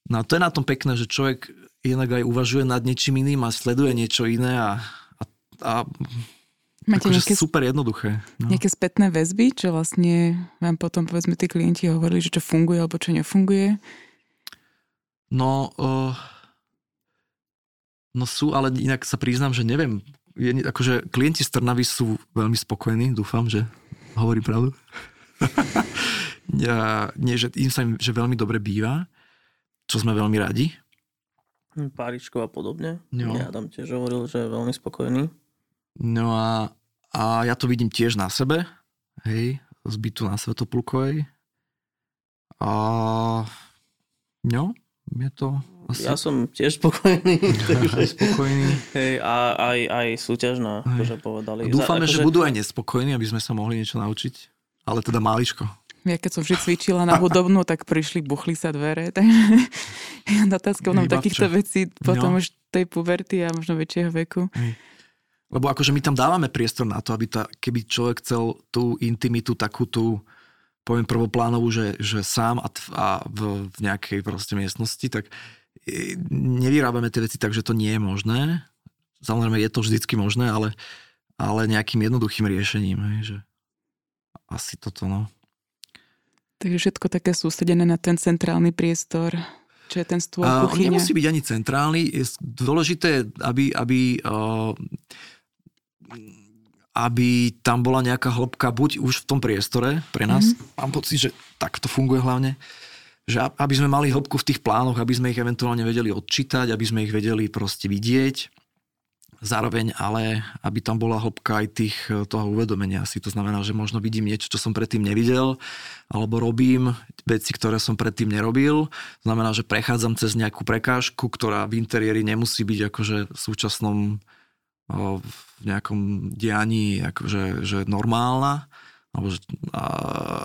No a to je na tom pekné, že človek inak aj uvažuje nad niečím iným a sleduje niečo iné a, a, a Máte akože nejaké, super jednoduché. No. Nejaké spätné väzby, čo vlastne vám potom povedzme tí klienti hovorili, že čo funguje alebo čo nefunguje? No, uh, no sú, ale inak sa priznám, že neviem je, akože klienti z Trnavy sú veľmi spokojní, dúfam, že hovorí pravdu. ja, nie, že im sa im, že veľmi dobre býva, čo sme veľmi radi. Páričko a podobne. No. Ja tam tiež hovoril, že je veľmi spokojný. No a, a ja to vidím tiež na sebe, hej, z bytu na Svetoplukovej. A no, je to asi... Ja som tiež spokojný. takže... spokojný. Hej, a aj, aj súťažná, akože povedali. Dúfame, Za, akože... že budú aj nespokojní, aby sme sa mohli niečo naučiť. Ale teda máličko. Ja keď som vždy cvičila na hudobnú, tak prišli, buchli sa dvere. Takže otázka nám takýchto vecí potom no. už tej puberty a možno väčšieho veku. Hej. Lebo akože my tam dávame priestor na to, aby tá, keby človek chcel tú intimitu, takú tú, poviem prvoplánovú, že, že sám a, a v, v nejakej proste miestnosti, tak nevyrábame tie veci tak, že to nie je možné. Samozrejme, je to vždycky možné, ale, ale nejakým jednoduchým riešením. Hej, že asi toto, no. Takže všetko také sústredené na ten centrálny priestor, čo je ten stôl, on kuchyňa. nemusí byť ani centrálny. Je dôležité, aby, aby, uh, aby tam bola nejaká hĺbka, buď už v tom priestore pre nás, mm-hmm. mám pocit, že tak to funguje hlavne, že aby sme mali hĺbku v tých plánoch, aby sme ich eventuálne vedeli odčítať, aby sme ich vedeli proste vidieť, zároveň ale, aby tam bola hĺbka aj tých, eh, toho uvedomenia si. To znamená, že možno vidím niečo, čo som predtým nevidel, alebo robím veci, ktoré som predtým nerobil. Znamená, že prechádzam cez nejakú prekážku, ktorá v interiéri nemusí byť akože v súčasnom v nejakom dianí akože že normálna, alebo že, a,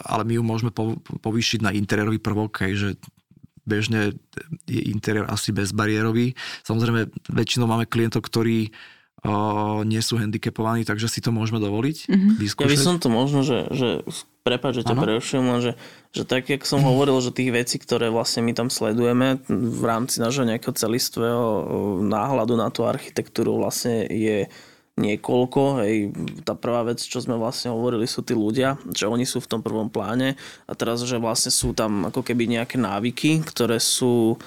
ale my ju môžeme po, povýšiť na interiérový prvok, hej, že bežne je interiér asi bezbariérový. Samozrejme, väčšinou máme klientov, ktorí o, nie sú handicapovaní, takže si to môžeme dovoliť. Mhm. Ja by Vyskúšať. som to možno, že, že prepáč, že ťa prerušujem, že, že tak, jak som hovoril, že tých vecí, ktoré vlastne my tam sledujeme v rámci nášho nejakého celistvého o, náhľadu na tú architektúru vlastne je niekoľko. Hej. Tá prvá vec, čo sme vlastne hovorili, sú tí ľudia, že oni sú v tom prvom pláne a teraz, že vlastne sú tam ako keby nejaké návyky, ktoré sú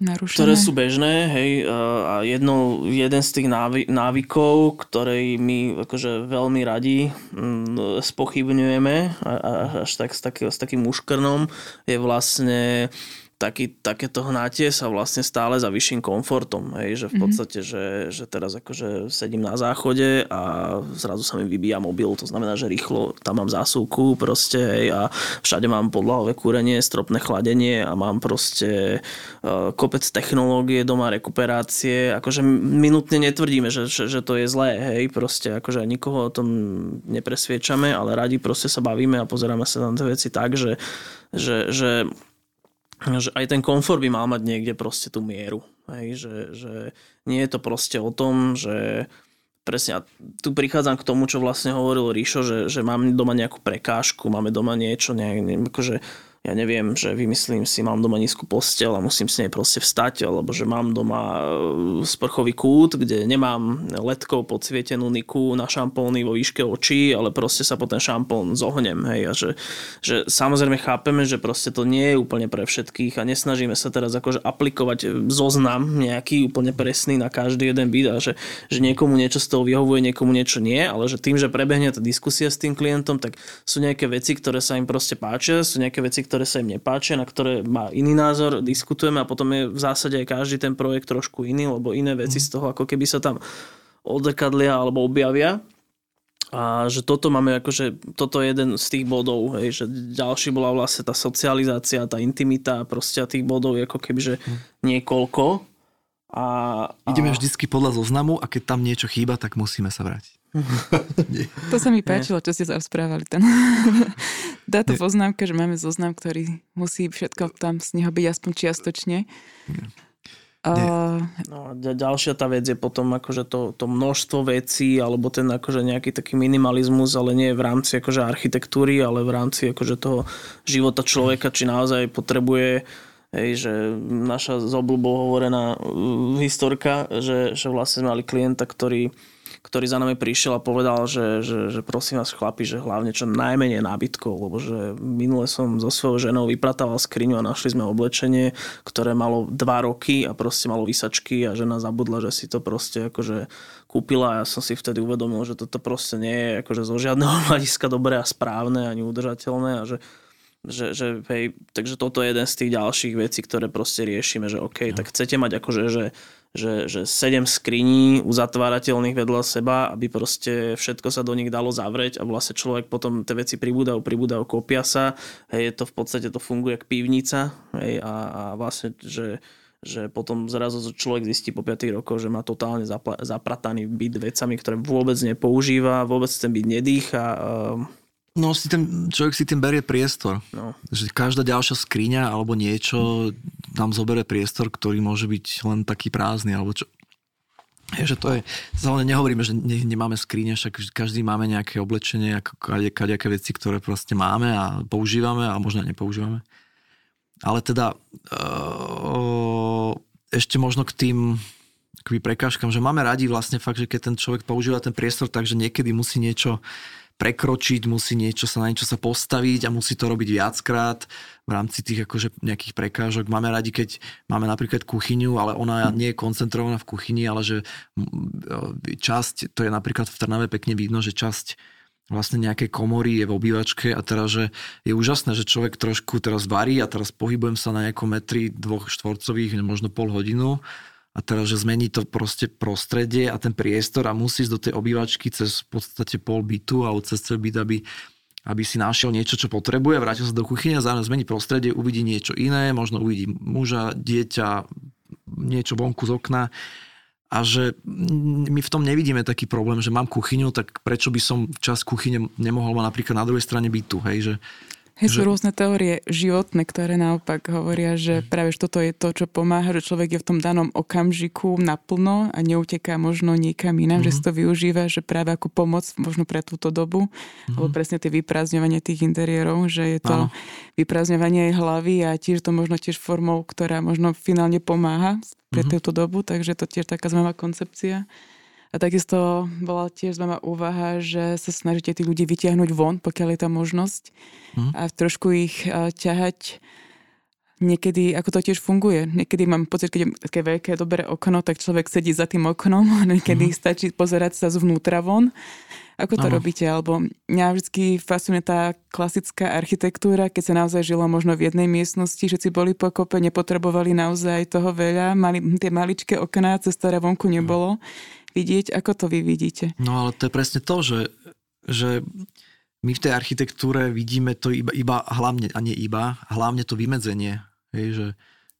narušené. ktoré sú bežné, hej, a jedno, jeden z tých návy, návykov, ktorý my akože veľmi radi mm, spochybňujeme, až tak s, taký, s takým muškrnom, je vlastne taký, takéto hnatie sa vlastne stále za vyšším komfortom. Hej, že v podstate, že, že teraz akože sedím na záchode a zrazu sa mi vybíja mobil, to znamená, že rýchlo tam mám zásuvku proste hej, a všade mám podlahové kúrenie, stropné chladenie a mám proste uh, kopec technológie doma, rekuperácie. Akože minútne netvrdíme, že, že, že to je zlé, hej, proste akože nikoho o tom nepresviečame, ale radi proste sa bavíme a pozeráme sa na tie veci tak, že, že, že že aj ten komfort by mal mať niekde proste tú mieru. Hej, že, že nie je to proste o tom, že presne, a tu prichádzam k tomu, čo vlastne hovoril Ríšo, že, že máme doma nejakú prekážku, máme doma niečo, nejak, akože ja neviem, že vymyslím si, mám doma nízku postel a musím si nej proste vstať, alebo že mám doma e, sprchový kút, kde nemám letkou podsvietenú niku na šampóny vo výške očí, ale proste sa po ten šampón zohnem. Hej, a že, že samozrejme chápeme, že proste to nie je úplne pre všetkých a nesnažíme sa teraz akože aplikovať zoznam nejaký úplne presný na každý jeden byt a že, že niekomu niečo z toho vyhovuje, niekomu niečo nie, ale že tým, že prebehne tá diskusia s tým klientom, tak sú nejaké veci, ktoré sa im proste páčia, sú nejaké veci, ktoré sa im nepáčia, na ktoré má iný názor, diskutujeme a potom je v zásade aj každý ten projekt trošku iný, lebo iné veci z toho ako keby sa tam odzrkadlia alebo objavia. A že toto máme akože, toto je jeden z tých bodov, hej, že ďalší bola vlastne tá socializácia, tá intimita, proste tých bodov je ako keby, že niekoľko. A, a... Ideme vždycky podľa zoznamu a keď tam niečo chýba, tak musíme sa vrátiť. To sa mi páčilo, čo ste sa rozprávali. Ten... Táto poznámka, že máme zoznam, ktorý musí všetko tam z neho byť aspoň čiastočne. Uh, No ďalšia tá vec je potom akože to, to množstvo vecí alebo ten akože nejaký taký minimalizmus, ale nie v rámci akože architektúry, ale v rámci akože toho života človeka, či naozaj potrebuje Hej, že naša z obľubou hovorená uh, historka, že, že vlastne mali klienta, ktorý, ktorý za nami prišiel a povedal, že, že, že prosím vás chlapi, že hlavne čo najmenej nábytkov, lebo že minule som so svojou ženou vypratával skriňu a našli sme oblečenie, ktoré malo dva roky a proste malo vysačky a žena zabudla, že si to proste akože kúpila a ja som si vtedy uvedomil, že toto proste nie je akože zo žiadneho hľadiska dobré a správne ani udržateľné a že že, že hej, takže toto je jeden z tých ďalších vecí, ktoré proste riešime, že OK, tak chcete mať akože, že, že, že 7 skriní uzatvárateľných vedľa seba, aby proste všetko sa do nich dalo zavrieť a vlastne človek potom tie veci pribúdajú, pribúdajú, kopia sa, hej, to v podstate to funguje ako pivnica, hej, a, a vlastne, že že potom zrazu človek zistí po 5 rokoch, že má totálne zapla- zaprataný byt vecami, ktoré vôbec nepoužíva, vôbec ten byt nedýcha. Um, No si ten, človek si tým berie priestor. no. Že každá ďalšia skriňa alebo niečo nám zoberie priestor, ktorý môže byť len taký prázdny. Alebo čo. Je, že to je, samozrejme nehovoríme, že ne, nemáme skrine, však každý máme nejaké oblečenie, kadejaké veci, ktoré proste máme a používame a možno nepoužívame. Ale teda uh, ešte možno k tým prekážkam, že máme radi vlastne fakt, že keď ten človek používa ten priestor tak, že niekedy musí niečo prekročiť, musí niečo sa na niečo sa postaviť a musí to robiť viackrát v rámci tých akože nejakých prekážok. Máme radi, keď máme napríklad kuchyňu, ale ona nie je koncentrovaná v kuchyni, ale že časť, to je napríklad v Trnave pekne vidno, že časť vlastne nejaké komory je v obývačke a teraz, že je úžasné, že človek trošku teraz varí a teraz pohybujem sa na nejakom metri dvoch štvorcových, možno pol hodinu a teraz, že zmení to proste prostredie a ten priestor a musí do tej obývačky cez v podstate pol bytu alebo cez celý byt, aby, aby si našiel niečo, čo potrebuje, vrátil sa do kuchyne zároveň zmení prostredie, uvidí niečo iné, možno uvidí muža, dieťa, niečo vonku z okna. A že my v tom nevidíme taký problém, že mám kuchyňu, tak prečo by som čas kuchyne nemohol mať napríklad na druhej strane bytu, hej, že Hej, sú že... rôzne teórie životné, ktoré naopak hovoria, že práve toto je to, čo pomáha, že človek je v tom danom okamžiku naplno a neuteká možno niekam inám, mm-hmm. že si to využíva, že práve ako pomoc možno pre túto dobu, mm-hmm. alebo presne tie vyprázdňovanie tých interiérov, že je to Áno. vyprázdňovanie hlavy a tiež to možno tiež formou, ktorá možno finálne pomáha pre mm-hmm. túto dobu, takže to tiež taká zaujímavá koncepcia. A takisto bola tiež zaujímavá úvaha, že sa snažíte tých ľudí vytiahnuť von, pokiaľ je tá možnosť mm. a trošku ich ťahať niekedy, ako to tiež funguje. Niekedy mám pocit, keď je také veľké, dobré okno, tak človek sedí za tým oknom a niekedy mm. stačí pozerať sa zvnútra von. Ako to ano. robíte? Alebo mňa vždy fascinuje tá klasická architektúra, keď sa naozaj žilo možno v jednej miestnosti, že si boli pokope, nepotrebovali naozaj toho veľa, mali tie maličké okná, cez ktoré vonku nebolo. Mm vidieť. Ako to vy vidíte? No ale to je presne to, že, že my v tej architektúre vidíme to iba, iba hlavne, a nie iba, hlavne to vymedzenie. Hej, že,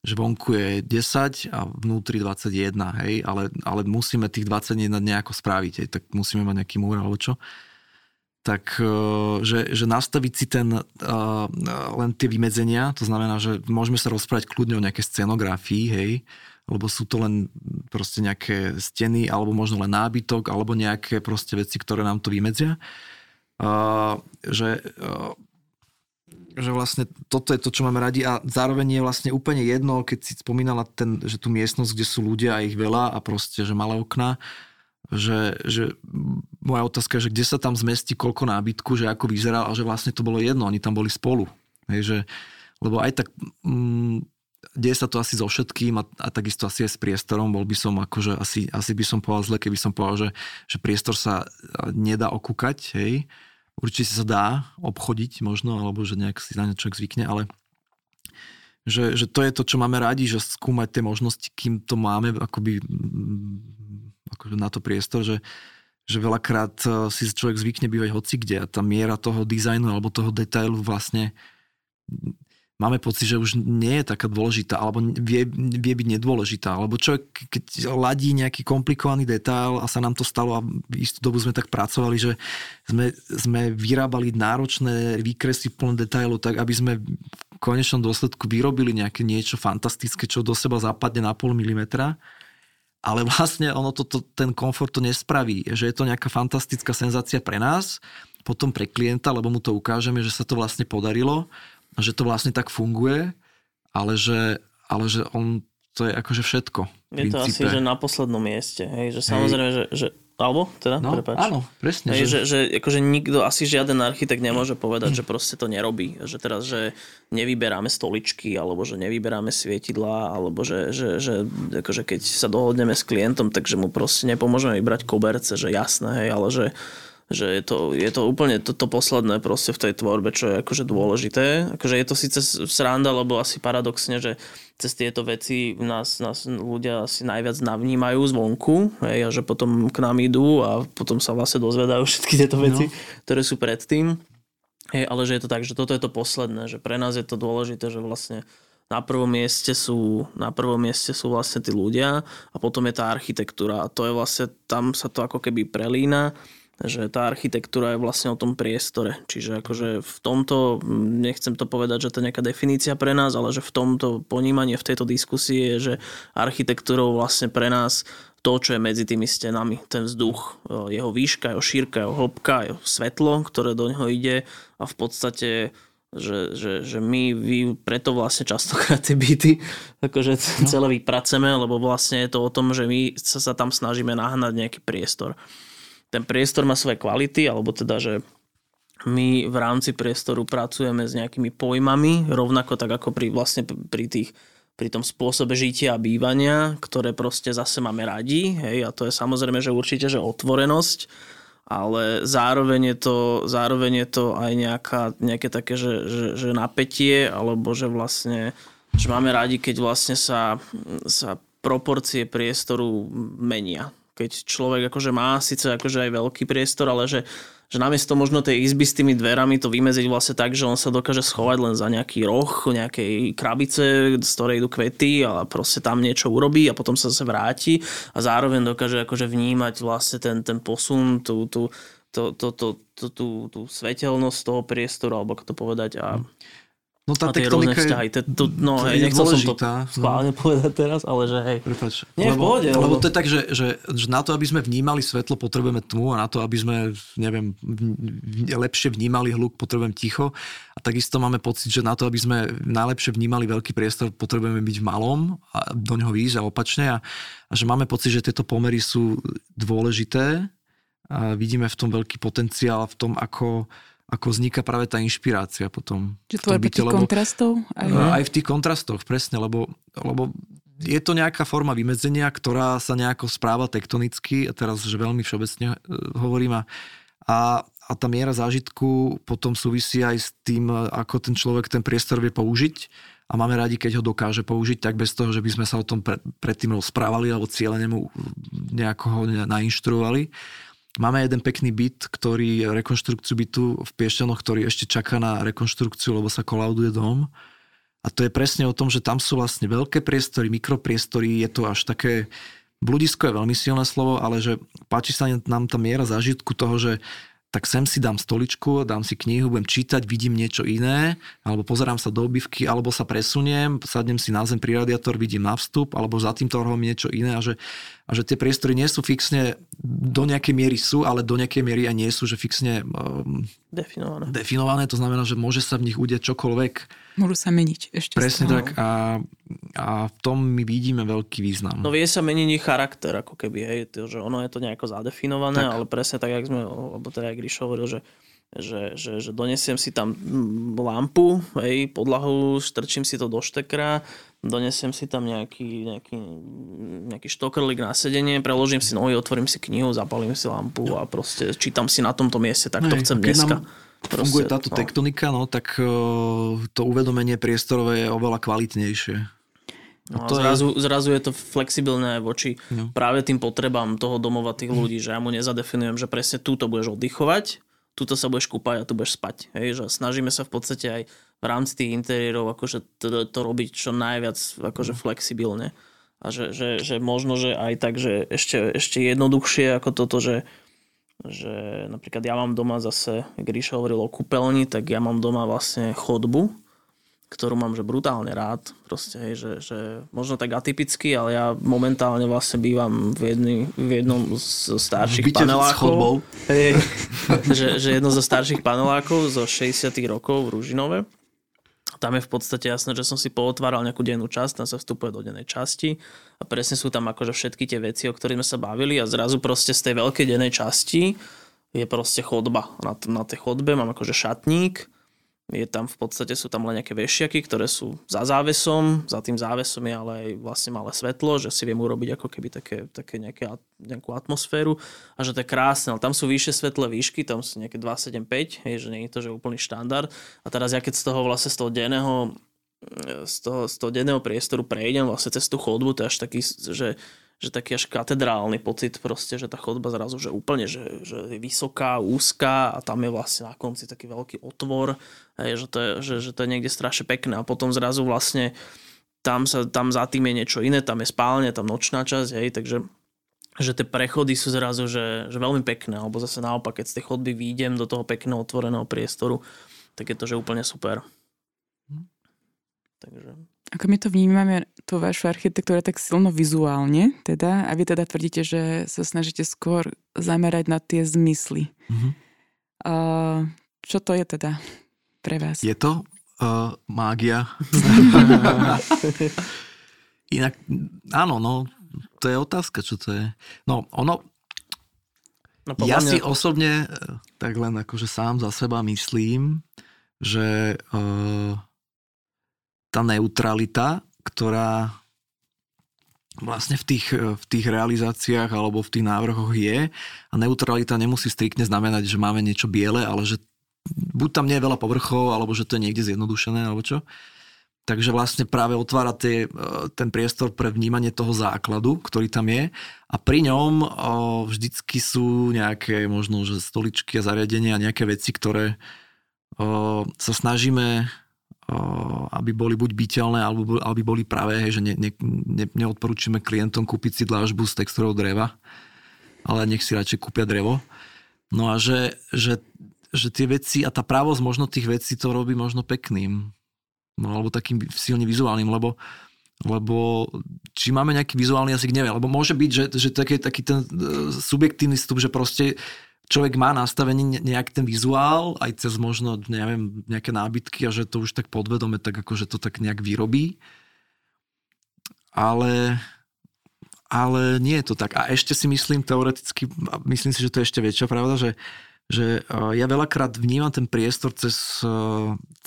že vonku je 10 a vnútri 21, hej, ale, ale musíme tých 21 nejako spraviť, hej, tak musíme mať nejaký múr alebo čo. Tak, e, že, že nastaviť si ten, uh, len tie vymedzenia, to znamená, že môžeme sa rozprávať kľudne o nejaké scenografii, hej, lebo sú to len proste nejaké steny, alebo možno len nábytok, alebo nejaké proste veci, ktoré nám to vymedzia. Uh, že, uh, že vlastne toto je to, čo máme radi a zároveň je vlastne úplne jedno, keď si spomínala ten, že tú miestnosť, kde sú ľudia a ich veľa a proste, že malé okná, že, že moja otázka je, že kde sa tam zmestí koľko nábytku, že ako vyzeral a že vlastne to bolo jedno, oni tam boli spolu. Hej, že, lebo aj tak mm, deje sa to asi so všetkým a, a takisto asi aj s priestorom. Bol by som akože asi, asi by som povedal zle, keby som povedal, že, že priestor sa nedá okúkať, hej. Určite sa dá obchodiť možno, alebo že nejak si na človek zvykne, ale že, že to je to, čo máme radi, že skúmať tie možnosti, kým to máme akoby, akože na to priestor, že, že veľakrát eh, si človek zvykne bývať hoci kde a tá miera toho dizajnu alebo toho detailu vlastne máme pocit, že už nie je taká dôležitá, alebo vie, vie byť nedôležitá. Alebo človek, keď ladí nejaký komplikovaný detail a sa nám to stalo a istú dobu sme tak pracovali, že sme, sme vyrábali náročné výkresy plné detailu, tak aby sme v konečnom dôsledku vyrobili nejaké niečo fantastické, čo do seba zapadne na pol milimetra ale vlastne ono to, to, ten komfort to nespraví, že je to nejaká fantastická senzácia pre nás, potom pre klienta, lebo mu to ukážeme, že sa to vlastne podarilo že to vlastne tak funguje, ale že, ale že on, to je akože všetko. Je to asi, že na poslednom mieste, hej, že samozrejme, hej. že, že alebo teda, no, prepáč. Áno, presne. Hej, že... Že, že akože nikto, asi žiaden architekt nemôže povedať, že proste to nerobí. Že teraz, že nevyberáme stoličky, alebo že nevyberáme svietidla, alebo že, že, že akože keď sa dohodneme s klientom, takže mu proste nepomôžeme vybrať koberce, že jasné, hej, ale že že je to, je to úplne to posledné proste v tej tvorbe, čo je akože dôležité. Akože je to síce sranda, lebo asi paradoxne, že cez tieto veci nás, nás ľudia asi najviac navnímajú zvonku hej, a že potom k nám idú a potom sa vlastne dozvedajú všetky tieto no. veci, no. ktoré sú predtým. Hej, ale že je to tak, že toto je to posledné, že pre nás je to dôležité, že vlastne na prvom mieste sú, na prvom mieste sú vlastne tí ľudia a potom je tá architektúra a to je vlastne, tam sa to ako keby prelína že tá architektúra je vlastne o tom priestore. Čiže akože v tomto, nechcem to povedať, že to je nejaká definícia pre nás, ale že v tomto ponímanie, v tejto diskusii je, že architektúrou vlastne pre nás to, čo je medzi tými stenami, ten vzduch, jeho výška, jeho šírka, jeho hĺbka, jeho svetlo, ktoré do neho ide a v podstate že, že, že my vy, preto vlastne častokrát tie byty akože no. celé vypraceme, lebo vlastne je to o tom, že my sa, sa tam snažíme nahnať nejaký priestor ten priestor má svoje kvality, alebo teda, že my v rámci priestoru pracujeme s nejakými pojmami, rovnako tak ako pri, vlastne pri tých pri tom spôsobe žitia a bývania, ktoré proste zase máme radi, hej, a to je samozrejme, že určite, že otvorenosť, ale zároveň je to, zároveň je to aj nejaká, nejaké také, že, že, že napätie, alebo že vlastne, že máme radi, keď vlastne sa, sa proporcie priestoru menia keď človek akože má síce akože aj veľký priestor, ale že, že namiesto možno tej izby s tými dverami to vymeziť vlastne tak, že on sa dokáže schovať len za nejaký roh, nejakej krabice, z ktorej idú kvety a proste tam niečo urobí a potom sa zase vráti a zároveň dokáže akože vnímať vlastne ten, ten posun, tú, tú, to, to, to, to, tú, tú svetelnosť toho priestoru, alebo ako to povedať. A... Hm. No tá tektonika vzťahy. To, to, no, to hej, je nechcel som to no. povedať teraz, ale že hej. Prepač. Nie, v lebo, pohode, lebo lebo- to je tak, že, že, že na to, aby sme vnímali svetlo, potrebujeme tmu a na to, aby sme, neviem, v- v- lepšie vnímali hluk, potrebujeme ticho. A takisto máme pocit, že na to, aby sme najlepšie vnímali veľký priestor, potrebujeme byť v malom a do neho výjsť a opačne. A, a že máme pocit, že tieto pomery sú dôležité a vidíme v tom veľký potenciál v tom, ako, ako vzniká práve tá inšpirácia potom. Že v tom tvorba tých lebo- kontrastov? Aj, aj v tých kontrastoch, presne, lebo, lebo je to nejaká forma vymedzenia, ktorá sa nejako správa tektonicky, a teraz, že veľmi všeobecne e, hovorím, a, a, a tá miera zážitku potom súvisí aj s tým, ako ten človek ten priestor vie použiť a máme radi, keď ho dokáže použiť, tak bez toho, že by sme sa o tom pre, predtým rozprávali alebo cieľene mu nejako ho nainštruovali. Máme jeden pekný byt, ktorý rekonštrukciu bytu v Piešťanoch, ktorý ešte čaká na rekonštrukciu, lebo sa kolauduje dom. A to je presne o tom, že tam sú vlastne veľké priestory, mikropriestory, je to až také, bludisko je veľmi silné slovo, ale že páči sa nám tá miera zážitku toho, že tak sem si dám stoličku, dám si knihu, budem čítať, vidím niečo iné, alebo pozerám sa do obývky, alebo sa presuniem, sadnem si na zem pri radiátor, vidím na vstup, alebo za týmto rohom niečo iné a že, a že tie priestory nie sú fixne, do nejakej miery sú, ale do nejakej miery aj nie sú, že fixne um, Definované. definované, to znamená, že môže sa v nich udiať čokoľvek. Môžu sa meniť ešte. Presne stále. tak a, a v tom my vidíme veľký význam. No vie sa meniť ich charakter, ako keby, hej, to, že ono je to nejako zadefinované, Tak. ale presne tak, jak sme, alebo teda, jak Gríš hovoril, že, že, že, že donesiem si tam lampu, hej, podlahu, strčím si to do štekra, donesiem si tam nejaký, nejaký, nejaký štokrlík na sedenie, preložím si nohy, otvorím si knihu, zapalím si lampu a proste čítam si na tomto mieste, tak to Hej, chcem dneska. nám Funguje táto no. tektonika, no tak uh, to uvedomenie priestorové je oveľa kvalitnejšie. No a to je- zrazu, zrazu je to flexibilné voči No. práve tým potrebám toho domova tých ľudí, že ja mu nezadefinujem, že presne túto budeš oddychovať, túto sa budeš kúpať a tu budeš spať. Hej, že snažíme sa v podstate aj v rámci tých interiérov akože to, to robiť čo najviac akože flexibilne. A že, že, že možno, že aj tak, že ešte, ešte jednoduchšie ako toto, že, že napríklad ja mám doma zase, jak Ríša hovoril o kúpeľni, tak ja mám doma vlastne chodbu, ktorú mám že brutálne rád. Proste, hej, že, že možno tak atypicky, ale ja momentálne vlastne bývam v, jedný, v jednom z V starších byte panelákov. chodbou. Hej, že, že jedno zo starších panelákov zo 60 rokov v Ružinove. Tam je v podstate jasné, že som si pootváral nejakú dennú časť, tam sa vstupuje do dennej časti a presne sú tam akože všetky tie veci, o ktorých sme sa bavili a zrazu proste z tej veľkej dennej časti je proste chodba. Na, na tej chodbe mám akože šatník, je tam v podstate sú tam len nejaké vešiaky, ktoré sú za závesom, za tým závesom je ale aj vlastne malé svetlo, že si viem urobiť ako keby také, také nejaké, nejakú atmosféru a že to je krásne, ale tam sú vyššie svetlé výšky, tam sú nejaké 275, hej, že nie je to že úplný štandard. A teraz ja keď z toho vlastne z toho denného z toho, z toho denného priestoru prejdem vlastne cez tú chodbu, to je až taký, že, že taký až katedrálny pocit proste, že tá chodba zrazu, že úplne, že, že je vysoká, úzká a tam je vlastne na konci taký veľký otvor, hej, že, to je, že, že to je niekde strašne pekné. A potom zrazu vlastne tam, sa, tam za tým je niečo iné, tam je spálne, tam nočná časť, hej, takže že tie prechody sú zrazu že, že veľmi pekné, alebo zase naopak, keď z tej chodby výjdem do toho pekného otvoreného priestoru, tak je to, že úplne super. Takže... Ako my to vnímame, tú vašu architektúru tak silno vizuálne, teda, a vy teda tvrdíte, že sa snažíte skôr zamerať na tie zmysly. Mhm. A čo to je teda pre vás? Je to uh, mágia. Inak, áno, no, to je otázka, čo to je. No, ono, No, Ja podľa si mňa- osobne, e, tak len akože sám za seba myslím, že uh, tá neutralita, ktorá vlastne v tých, e, v tých realizáciách alebo v tých návrhoch je a neutralita nemusí striktne znamenať, že máme niečo biele, ale že buď tam nie je veľa povrchov, alebo že to je niekde zjednodušené, alebo čo. Takže vlastne práve otvára tie, e, ten priestor pre vnímanie toho základu, ktorý tam je a pri ňom o, vždycky sú nejaké možno, že stoličky a zariadenia a nejaké veci, ktoré o, sa snažíme aby boli buď byteľné, alebo aby boli pravé, hej, že ne, ne, ne, neodporúčime klientom kúpiť si dlážbu z textúrov dreva, ale nech si radšej kúpia drevo. No a že, že, že tie veci a tá právosť možno tých vecí to robí možno pekným. No alebo takým silne vizuálnym, lebo lebo či máme nejaký vizuálny jazyk, neviem, lebo môže byť, že, že taký, taký ten e, subjektívny vstup, že proste človek má nastavený ne- nejak ten vizuál, aj cez možno, neviem, nejaké nábytky a že to už tak podvedome, tak akože to tak nejak vyrobí. Ale, ale nie je to tak. A ešte si myslím teoreticky, myslím si, že to je ešte väčšia pravda, že, že e, ja veľakrát vnímam ten priestor cez, e,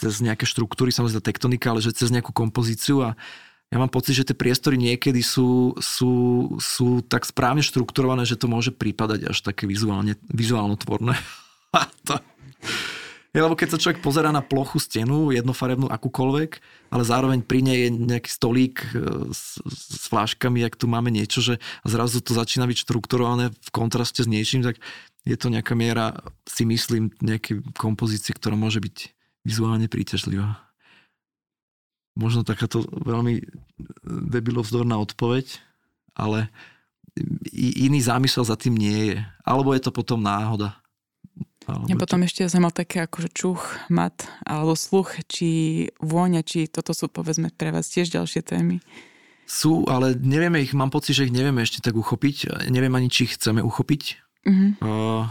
cez nejaké štruktúry, samozrejme tektonika, ale že cez nejakú kompozíciu a ja mám pocit, že tie priestory niekedy sú, sú, sú tak správne štrukturované, že to môže prípadať až také vizuálne, vizuálno tvorné. to, je, lebo keď sa človek pozerá na plochu stenu, jednofarebnú akúkoľvek, ale zároveň pri nej je nejaký stolík e, s, s fláškami, ak tu máme niečo, že a zrazu to začína byť štrukturované v kontraste s niečím, tak je to nejaká miera, si myslím, nejaké kompozície, ktorá môže byť vizuálne príťažlivá. Možno takáto veľmi debilovzdorná odpoveď, ale iný zámysel za tým nie je. Alebo je to potom náhoda. Alebo Ja potom ešte som mal také akože čuch, mat alebo sluch, či vôňa, či toto sú povedzme pre vás tiež ďalšie témy. Sú, ale nevieme ich, mám pocit, že ich nevieme ešte tak uchopiť. Neviem ani, či ich chceme uchopiť. Mhm. Uh,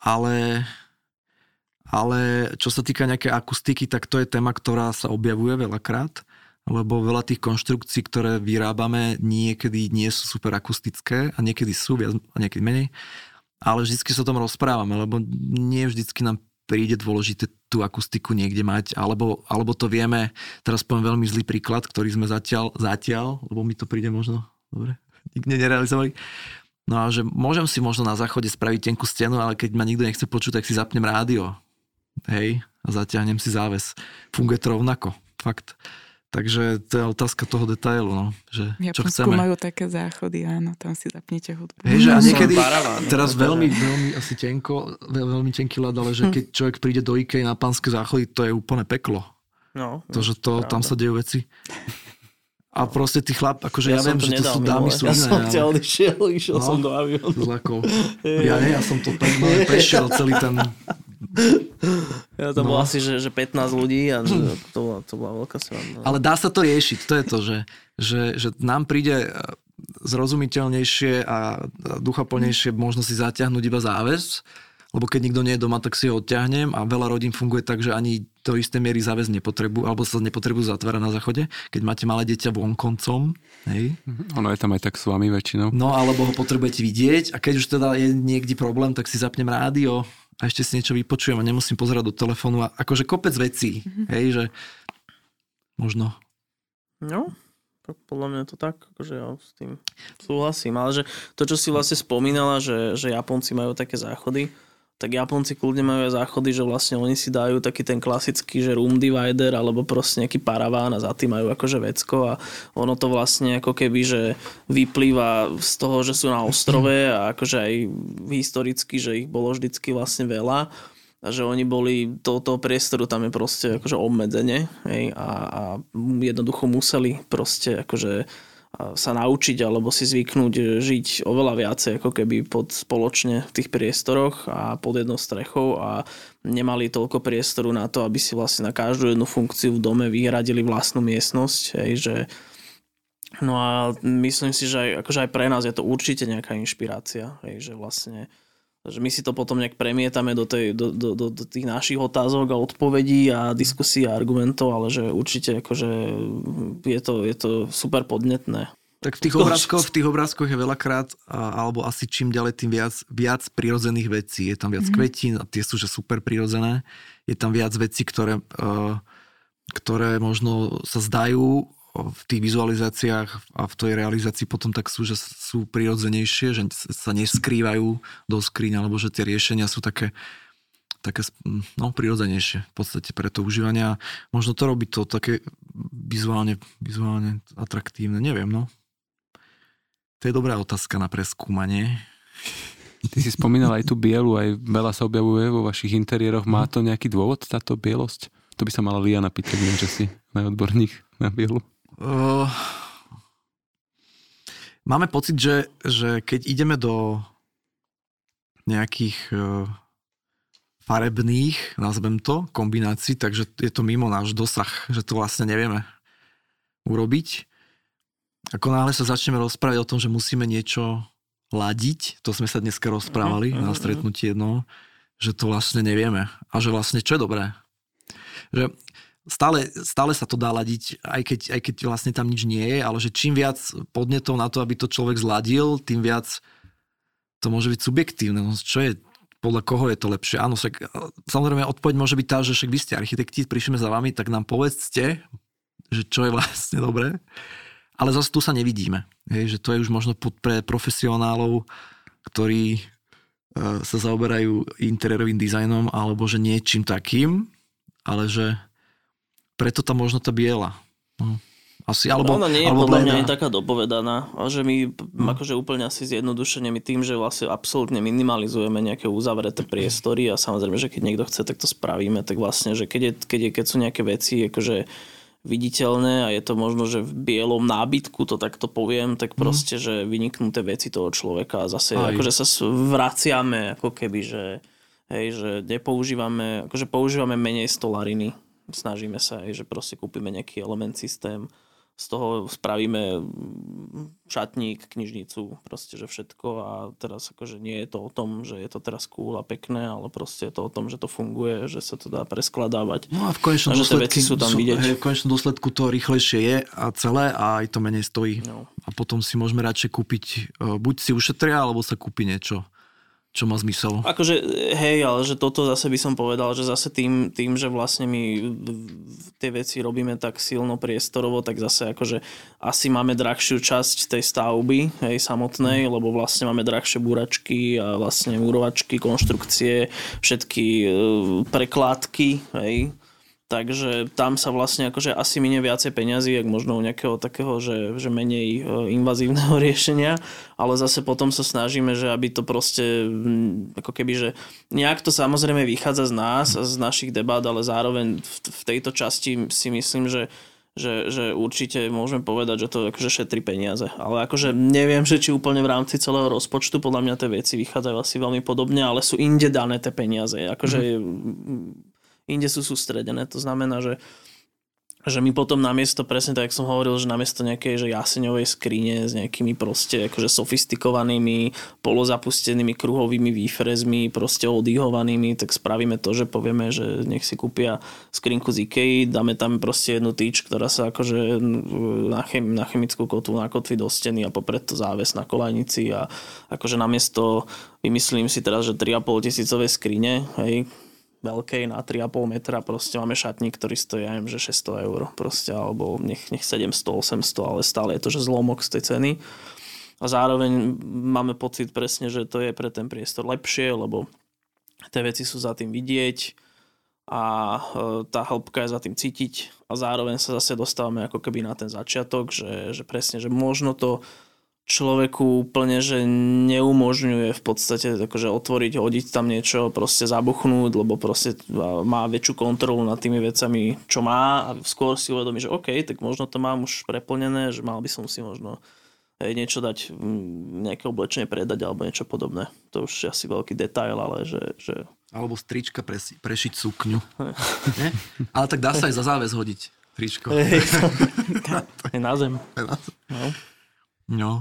ale, ale čo sa týka nejakej akustiky, tak to je téma, ktorá sa objavuje veľakrát, lebo veľa tých konštrukcií, ktoré vyrábame, niekedy nie sú super akustické a niekedy sú viac a niekedy menej. Ale vždycky sa o tom rozprávame, lebo nie vždycky nám príde dôležité tú akustiku niekde mať, alebo, alebo to vieme, teraz poviem veľmi zlý príklad, ktorý sme zatiaľ, zatiaľ, lebo mi to príde možno, dobre, nikde nerealizovali, No a že môžem si možno na záchode spraviť tenkú stenu, ale keď ma nikto nechce počuť, tak si zapnem rádio. Hej, a zatiahnem si záves. Funguje to rovnako. Fakt. Takže to je otázka toho detailu, no. Že V čo chceme. majú také záchody, áno, tam si zapnete hudbu. Hej, že a niekedy, teraz veľmi, veľmi asi tenko, veľ, veľmi tenký ľad, ale že keď človek príde do Ikei na pánske záchody, to je úplne peklo. No, To, že to, tam sa dejú veci. A proste tí chlap, akože ja, som viem, že to sú dámy, sú Ja iné. som ťa odišiel, išiel No. som do aviónu. Ja nie, ja som to pre, prešiel celý ten... Ja to bolo No. asi, že, že 15 ľudí a že to, bola, to bola veľká sranda. Ale dá sa to riešiť, to je to, že, že, že nám príde e, zrozumiteľnejšie a duchaplnejšie možno si zaťahnuť iba záväz, lebo keď nikto nie je doma, tak si ho odťahnem a veľa rodín funguje tak, že ani do istej miery záväz nepotrebujú, alebo sa nepotrebujú zatvárať na záchode, keď máte malé dieťa vonkoncom, hej, Ono je tam aj tak s vami väčšinou. no alebo ho potrebujete vidieť a keď už teda je niekde problém, tak si zapnem rádio a ešte si niečo vypočujem a nemusím pozerať do telefónu a akože kopec vecí, hej, že možno No, tak podľa mňa to tak, akože ja s tým súhlasím. Ale že to, čo si vlastne spomínala, že, že Japonci majú také záchody, tak Japonci kľudne majú aj záchody, že vlastne oni si dajú taký ten klasický, že room divider alebo proste nejaký paraván a za tým majú akože vecko a ono to vlastne ako keby, že vyplýva z toho, že sú na ostrove a akože aj historicky, že ich bolo vždycky vlastne veľa a že oni boli, to, toho priestoru tam je proste akože obmedzenie hej, a, a jednoducho museli proste akože sa naučiť alebo si zvyknúť žiť oveľa viacej ako keby pod spoločne v tých priestoroch a pod jednou strechou a nemali toľko priestoru na to, aby si vlastne na každú jednu funkciu v dome vyhradili vlastnú miestnosť, hej, že No a myslím si, že aj, akože aj pre nás je to určite nejaká inšpirácia, hej, že vlastne že my si to potom nejak premietame do, tej, do, do, do, do tých našich otázok a odpovedí a diskusí a argumentov, ale že určite akože je to, je to super podnetné. Tak v tých, obrázkoch, v tých obrázkoch je veľakrát, alebo asi čím ďalej, tým viac, viac prirodzených vecí. Je tam viac mm-hmm. kvetín a tie sú že super prirodzené. Je tam viac vecí, ktoré, uh, ktoré možno sa zdajú v tých vizualizáciách a v tej realizácii potom tak sú, že sú prirodzenejšie, že sa neskrývajú do skriň, alebo že tie riešenia sú také, také no, prirodzenejšie v podstate pre to užívanie. Možno to robí to také vizuálne, vizuálne atraktívne, neviem, no. To je dobrá otázka na preskúmanie. Ty si spomínal aj tú bielu, aj veľa sa objavuje vo vašich interiéroch. Má to nejaký dôvod, táto bielosť? To by sa mala Liana pýtať, viem, že si najodborník na bielu. Uh, máme pocit, že, že keď ideme do nejakých uh, farebných, nazvem to, kombinácií, takže je to mimo náš dosah, že to vlastne nevieme urobiť. Ako náhle sa začneme rozprávať o tom, že musíme niečo ladiť, to sme sa dneska rozprávali uh-huh, na stretnutí jedno, že to vlastne nevieme. A že vlastne čo je dobré. Že stále, stále sa to dá ladiť, aj keď, aj keď vlastne tam nič nie je, ale že čím viac podnetov na to, aby to človek zladil, tým viac to môže byť subjektívne. No, čo je, podľa koho je to lepšie? Áno, však, samozrejme odpoveď môže byť tá, že však vy ste architekti, prišli za vami, tak nám povedzte, že čo je vlastne dobré ale zase tu sa nevidíme. Hej, že to je už možno pre profesionálov, ktorí e, sa zaoberajú interiérovým dizajnom alebo že niečím takým, ale že preto tam možno tá biela. No. Asi, alebo, ona nie je alebo podľa mňa ani taká dopovedaná, že my no. akože úplne asi zjednodušene my tým, že vlastne absolútne minimalizujeme nejaké uzavreté priestory a samozrejme, že keď niekto chce, tak to spravíme, tak vlastne, že keď, je, keď, je, keď sú nejaké veci, akože viditeľné a je to možno, že v bielom nábytku, to takto poviem, tak mhm. proste, mm. že vyniknuté veci toho človeka a zase Aj. akože sa vraciame ako keby, že hej, že nepoužívame, akože používame menej stolariny. Snažíme sa, hej, že proste kúpime nejaký element systém z toho spravíme šatník, knižnicu, proste, že všetko a teraz akože nie je to o tom, že je to teraz cool a pekné, ale proste je to o tom, že to funguje, že sa to dá preskladávať. No a v konečnom, a dôsledku, sú tam sú, vidieť. Hej, v konečnom dôsledku to rýchlejšie je a celé a aj to menej stojí. No. A potom si môžeme radšej kúpiť, e, buď si ušetria, alebo sa kúpi niečo čo má zmysel. Akože, hej, ale že toto zase by som povedal, že zase tým, tým že vlastne my tie veci robíme tak silno priestorovo, tak zase akože asi máme drahšiu časť tej stavby, hej, samotnej, mm. lebo vlastne máme drahšie búračky a vlastne múrovačky, konštrukcie, všetky e, prekládky, hej, Takže tam sa vlastne akože asi minie viacej peňazí, ak možno u nejakého takého, že, že menej e, invazívneho riešenia, ale zase potom sa snažíme, že aby to proste ako keby, že nejak to samozrejme vychádza z nás, z našich debát, ale zároveň v, v tejto časti si myslím, že že, že určite môžeme povedať, že to akože šetrí peniaze. Ale akože neviem, že či úplne v rámci celého rozpočtu, podľa mňa tie veci vychádzajú asi veľmi podobne, ale sú inde dané tie peniaze. Akože mm-hmm inde sú sústredené. To znamená, že že my potom namiesto, presne tak, jak som hovoril, že namiesto nejakej že jaseňovej skrine s nejakými proste akože sofistikovanými, polozapustenými kruhovými výfrezmi, proste odýhovanými, tak spravíme to, že povieme, že nech si kúpia skrinku z Ikei, dáme tam proste jednu tyč, ktorá sa akože na, chem, na chemickú kotvu nakotví do steny a popred to záves na kolajnici a akože namiesto, vymyslím si teraz, že 3,5 tisícové skrine, hej, veľkej na 3,5 metra proste máme šatník, ktorý stojí, ja neviem, že 600 eur proste, alebo nech, nech 700, 800, ale stále je to, že zlomok z tej ceny. A zároveň máme pocit presne, že to je pre ten priestor lepšie, lebo tie veci sú za tým vidieť a e, tá hĺbka je za tým cítiť a zároveň sa zase dostávame ako keby na ten začiatok, že, že presne, že možno to človeku úplne, že neumožňuje v podstate akože otvoriť, hodiť tam niečo, proste zabuchnúť, lebo proste má väčšiu kontrolu nad tými vecami, čo má a skôr si uvedomí, že OK, tak možno to mám už preplnené, že mal by som si možno hej, niečo dať, nejaké oblečenie predať alebo niečo podobné. To už je asi veľký detail, ale že... že... Alebo strička presi, prešiť sukňu. ale tak dá sa aj za záväz hodiť tričko. je na zem. No. no.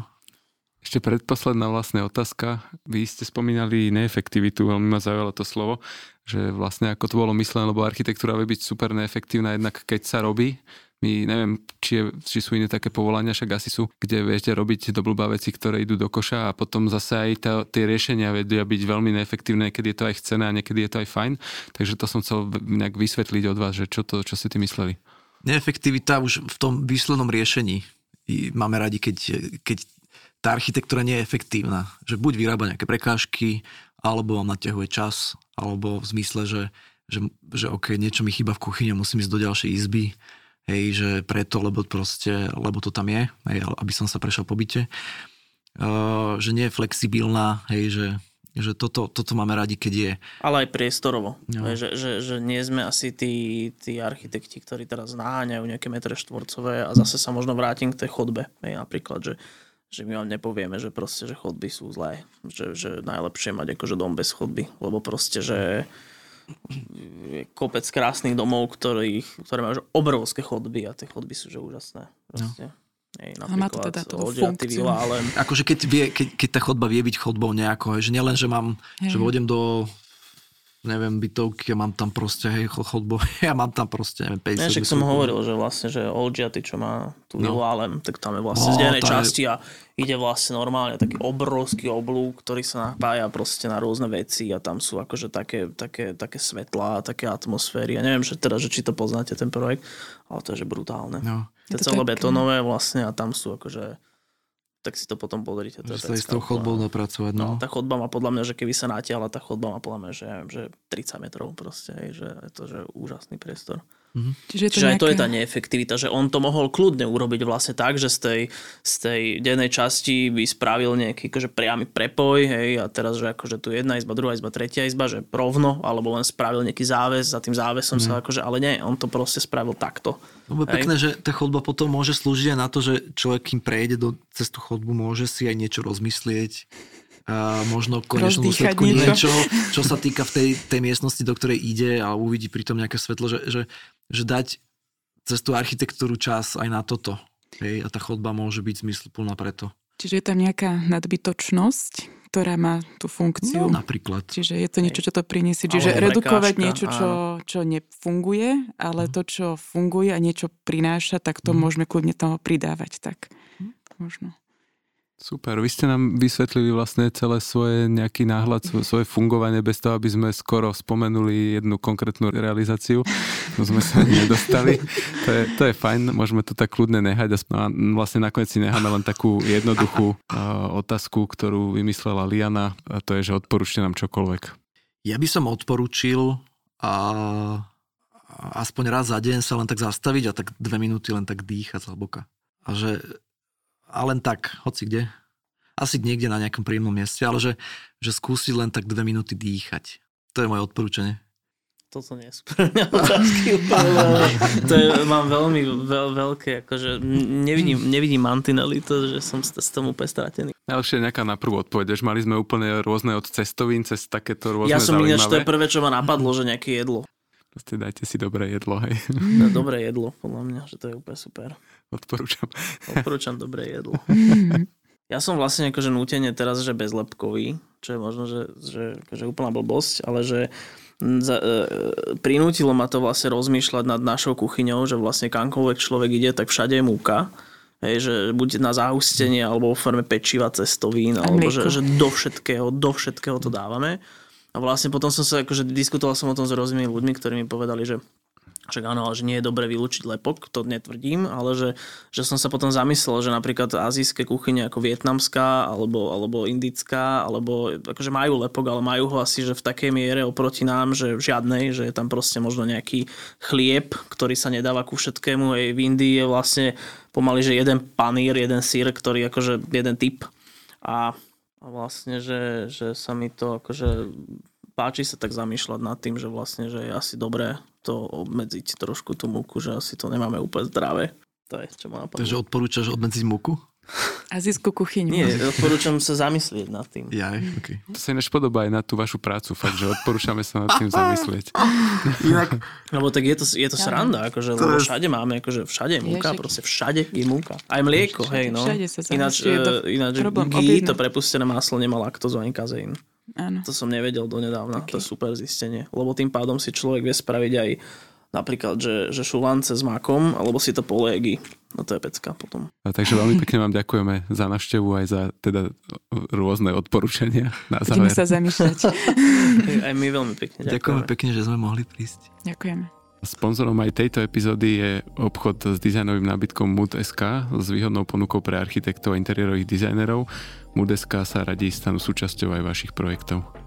Ešte predposledná vlastne otázka. Vy ste spomínali neefektivitu, veľmi ma zaujalo to slovo, že vlastne ako to bolo myslené, lebo architektúra vie byť super neefektívna, jednak keď sa robí, my neviem, či, je, či sú iné také povolania, však asi sú, kde viete robiť do blbá veci, ktoré idú do koša a potom zase aj tá, tie riešenia vedia byť veľmi neefektívne, keď je to aj chcené a niekedy je to aj fajn. Takže to som chcel nejak vysvetliť od vás, že čo, to, čo si ty mysleli. Neefektivita už v tom výslednom riešení. Máme radi, keď, keď tá architektúra nie je efektívna. Že buď vyrába nejaké prekážky, alebo vám naťahuje čas, alebo v zmysle, že, že, že OK, niečo mi chýba v kuchyni musím ísť do ďalšej izby. Hej, že preto, lebo proste, lebo to tam je, hej, aby som sa prešiel po byte. Uh, že nie je flexibilná, hej, že, že toto, toto máme radi, keď je. Ale aj priestorovo. No. Že, že, že nie sme asi tí, tí architekti, ktorí teraz naháňajú nejaké metre štvorcové a zase sa možno vrátim k tej chodbe. Hej, napríklad, že že my vám nepovieme, že proste, že chodby sú zlé. Že, že najlepšie mať akože dom bez chodby. Lebo proste, že je kopec krásnych domov, ktorých, ktoré majú obrovské chodby a tie chodby sú že úžasné. Proste. No. Hej, a má to teda tú funkciu. Ale... Akože keď, vie, keď, keď tá chodba vie byť chodbou nejako, že nielen, že mám, hej. že vodem do neviem, bytovky a mám tam proste, hej, chodbo, ja mám tam proste, neviem, 50 Ja však som hovoril, že vlastne, že Olgiaty, čo má tú no. Alem, tak tam je vlastne no, z jednej časti je... a ide vlastne normálne taký obrovský oblúk, ktorý sa napája proste na rôzne veci a tam sú akože také, také, také svetlá, také atmosféry. Ja neviem, že teda, že či to poznáte ten projekt, ale to je že brutálne. No. To je celé betonové vlastne a tam sú akože tak si to potom pozrite. To že sa s tou chodbou dopracovať. No. no. tá chodba má podľa mňa, že keby sa natiahla, tá chodba má podľa mňa, že, že 30 metrov proste, že je to že úžasný priestor. Mm-hmm. Čiže, je to Čiže nejaké... aj to je tá neefektivita, že on to mohol kľudne urobiť vlastne tak, že z tej, z tej dennej časti by spravil nejaký akože priamy prepoj, hej, a teraz, že akože tu jedna izba, druhá izba, tretia izba, že rovno, alebo len spravil nejaký záves, za tým závesom mm. sa akože, ale nie, on to proste spravil takto. No je pekné, že tá chodba potom môže slúžiť aj na to, že človek, kým prejde do, cez tú chodbu, môže si aj niečo rozmyslieť, a možno konečnú dôsledku niečo. niečo, čo sa týka v tej, tej miestnosti, do ktorej ide a uvidí pritom nejaké svetlo, že, že, že dať cez tú architektúru čas aj na toto. Hej, a tá chodba môže byť zmysluplná preto. Čiže je tam nejaká nadbytočnosť, ktorá má tú funkciu. No, napríklad. Čiže je to niečo, čo to priniesie. Čiže ale redukovať prekážka, niečo, čo, čo nefunguje, ale mm. to, čo funguje a niečo prináša, tak to mm. môžeme kľudne toho pridávať. Tak mm. možno. Super, vy ste nám vysvetlili vlastne celé svoje nejaký náhľad, svoje fungovanie bez toho, aby sme skoro spomenuli jednu konkrétnu realizáciu. To sme sa nedostali. To je, to je fajn, môžeme to tak kľudne nehať. A vlastne nakoniec si necháme len takú jednoduchú uh, otázku, ktorú vymyslela Liana a to je, že odporúčte nám čokoľvek. Ja by som odporúčil a aspoň raz za deň sa len tak zastaviť a tak dve minúty len tak dýchať zhlboka. A že a len tak, hoci kde. Asi niekde na nejakom príjemnom mieste, ale že, že skúsiť len tak dve minúty dýchať. To je moje odporúčanie. Toto nie sú pre mňa otázky To je, mám veľmi veľ, veľké, akože nevidím, nevidím mantinely, to, že som s, s tom úplne stratený. Najlepšie nejaká na prvú odpoveď, že mali sme úplne rôzne od cestovín cez takéto rôzne Ja som ináč, to je prvé, čo ma napadlo, že nejaké jedlo. Proste dajte si dobré jedlo, hej. To dobré jedlo, podľa mňa, že to je úplne super. Odporúčam. Odporúčam dobré jedlo. Ja som vlastne akože nútene teraz, že bezlepkový, čo je možno, že, že akože úplná blbosť, ale že za, e, prinútilo ma to vlastne rozmýšľať nad našou kuchyňou, že vlastne kamkoľvek človek ide, tak všade je múka. Hej, že buď na zahustenie, alebo vo forme pečiva, cestovín, alebo že, že do všetkého, do všetkého to dávame. A vlastne potom som sa, akože diskutoval som o tom s rôznymi ľuďmi, ktorí mi povedali, že však áno, ale že nie je dobre vylúčiť lepok, to netvrdím, ale že, že som sa potom zamyslel, že napríklad azijské kuchyne ako vietnamská alebo, alebo indická, alebo akože majú lepok, ale majú ho asi, že v takej miere oproti nám, že žiadnej, že je tam proste možno nejaký chlieb, ktorý sa nedáva ku všetkému. Aj v Indii je vlastne pomaly, že jeden panír, jeden sír, ktorý akože jeden typ. A, a vlastne, že, že sa mi to akože páči sa tak zamýšľať nad tým, že vlastne, že je asi dobré to obmedziť trošku tú múku, že asi to nemáme úplne zdravé. To je, čo ma napadlo. Takže odporúčaš obmedziť múku? Azijskú kuchyňu. Nie, odporúčam sa zamyslieť nad tým. Jaj, okay. To sa ináč podobá aj na tú vašu prácu, fakt, že odporúčame sa nad tým zamyslieť. Lebo tak je to, je to sranda, akože, lebo všade máme, akože všade je múka, však- proste všade je múka. Aj mlieko, hej, no. všade sa Ináč, zahasťuje, to e, ináč problém ghee, objednať. to prepustené maslo, nemá laktózu ani kazeín. Áno. To som nevedel donedávna, to je super zistenie. Lebo tým pádom si človek vie spraviť aj napríklad, že, že šulance s makom, alebo si to polégy. No to je pecka potom. A takže veľmi pekne vám ďakujeme za návštevu aj za teda rôzne odporúčania na Budeme záver. sa zamýšľať. Aj my veľmi pekne Ďakujeme ďakujeme. pekne, že sme mohli prísť. Ďakujeme. Sponzorom aj tejto epizódy je obchod s dizajnovým nábytkom Mood.sk s výhodnou ponukou pre architektov a interiérových dizajnerov. Mood.sk sa radí stanú súčasťou aj vašich projektov.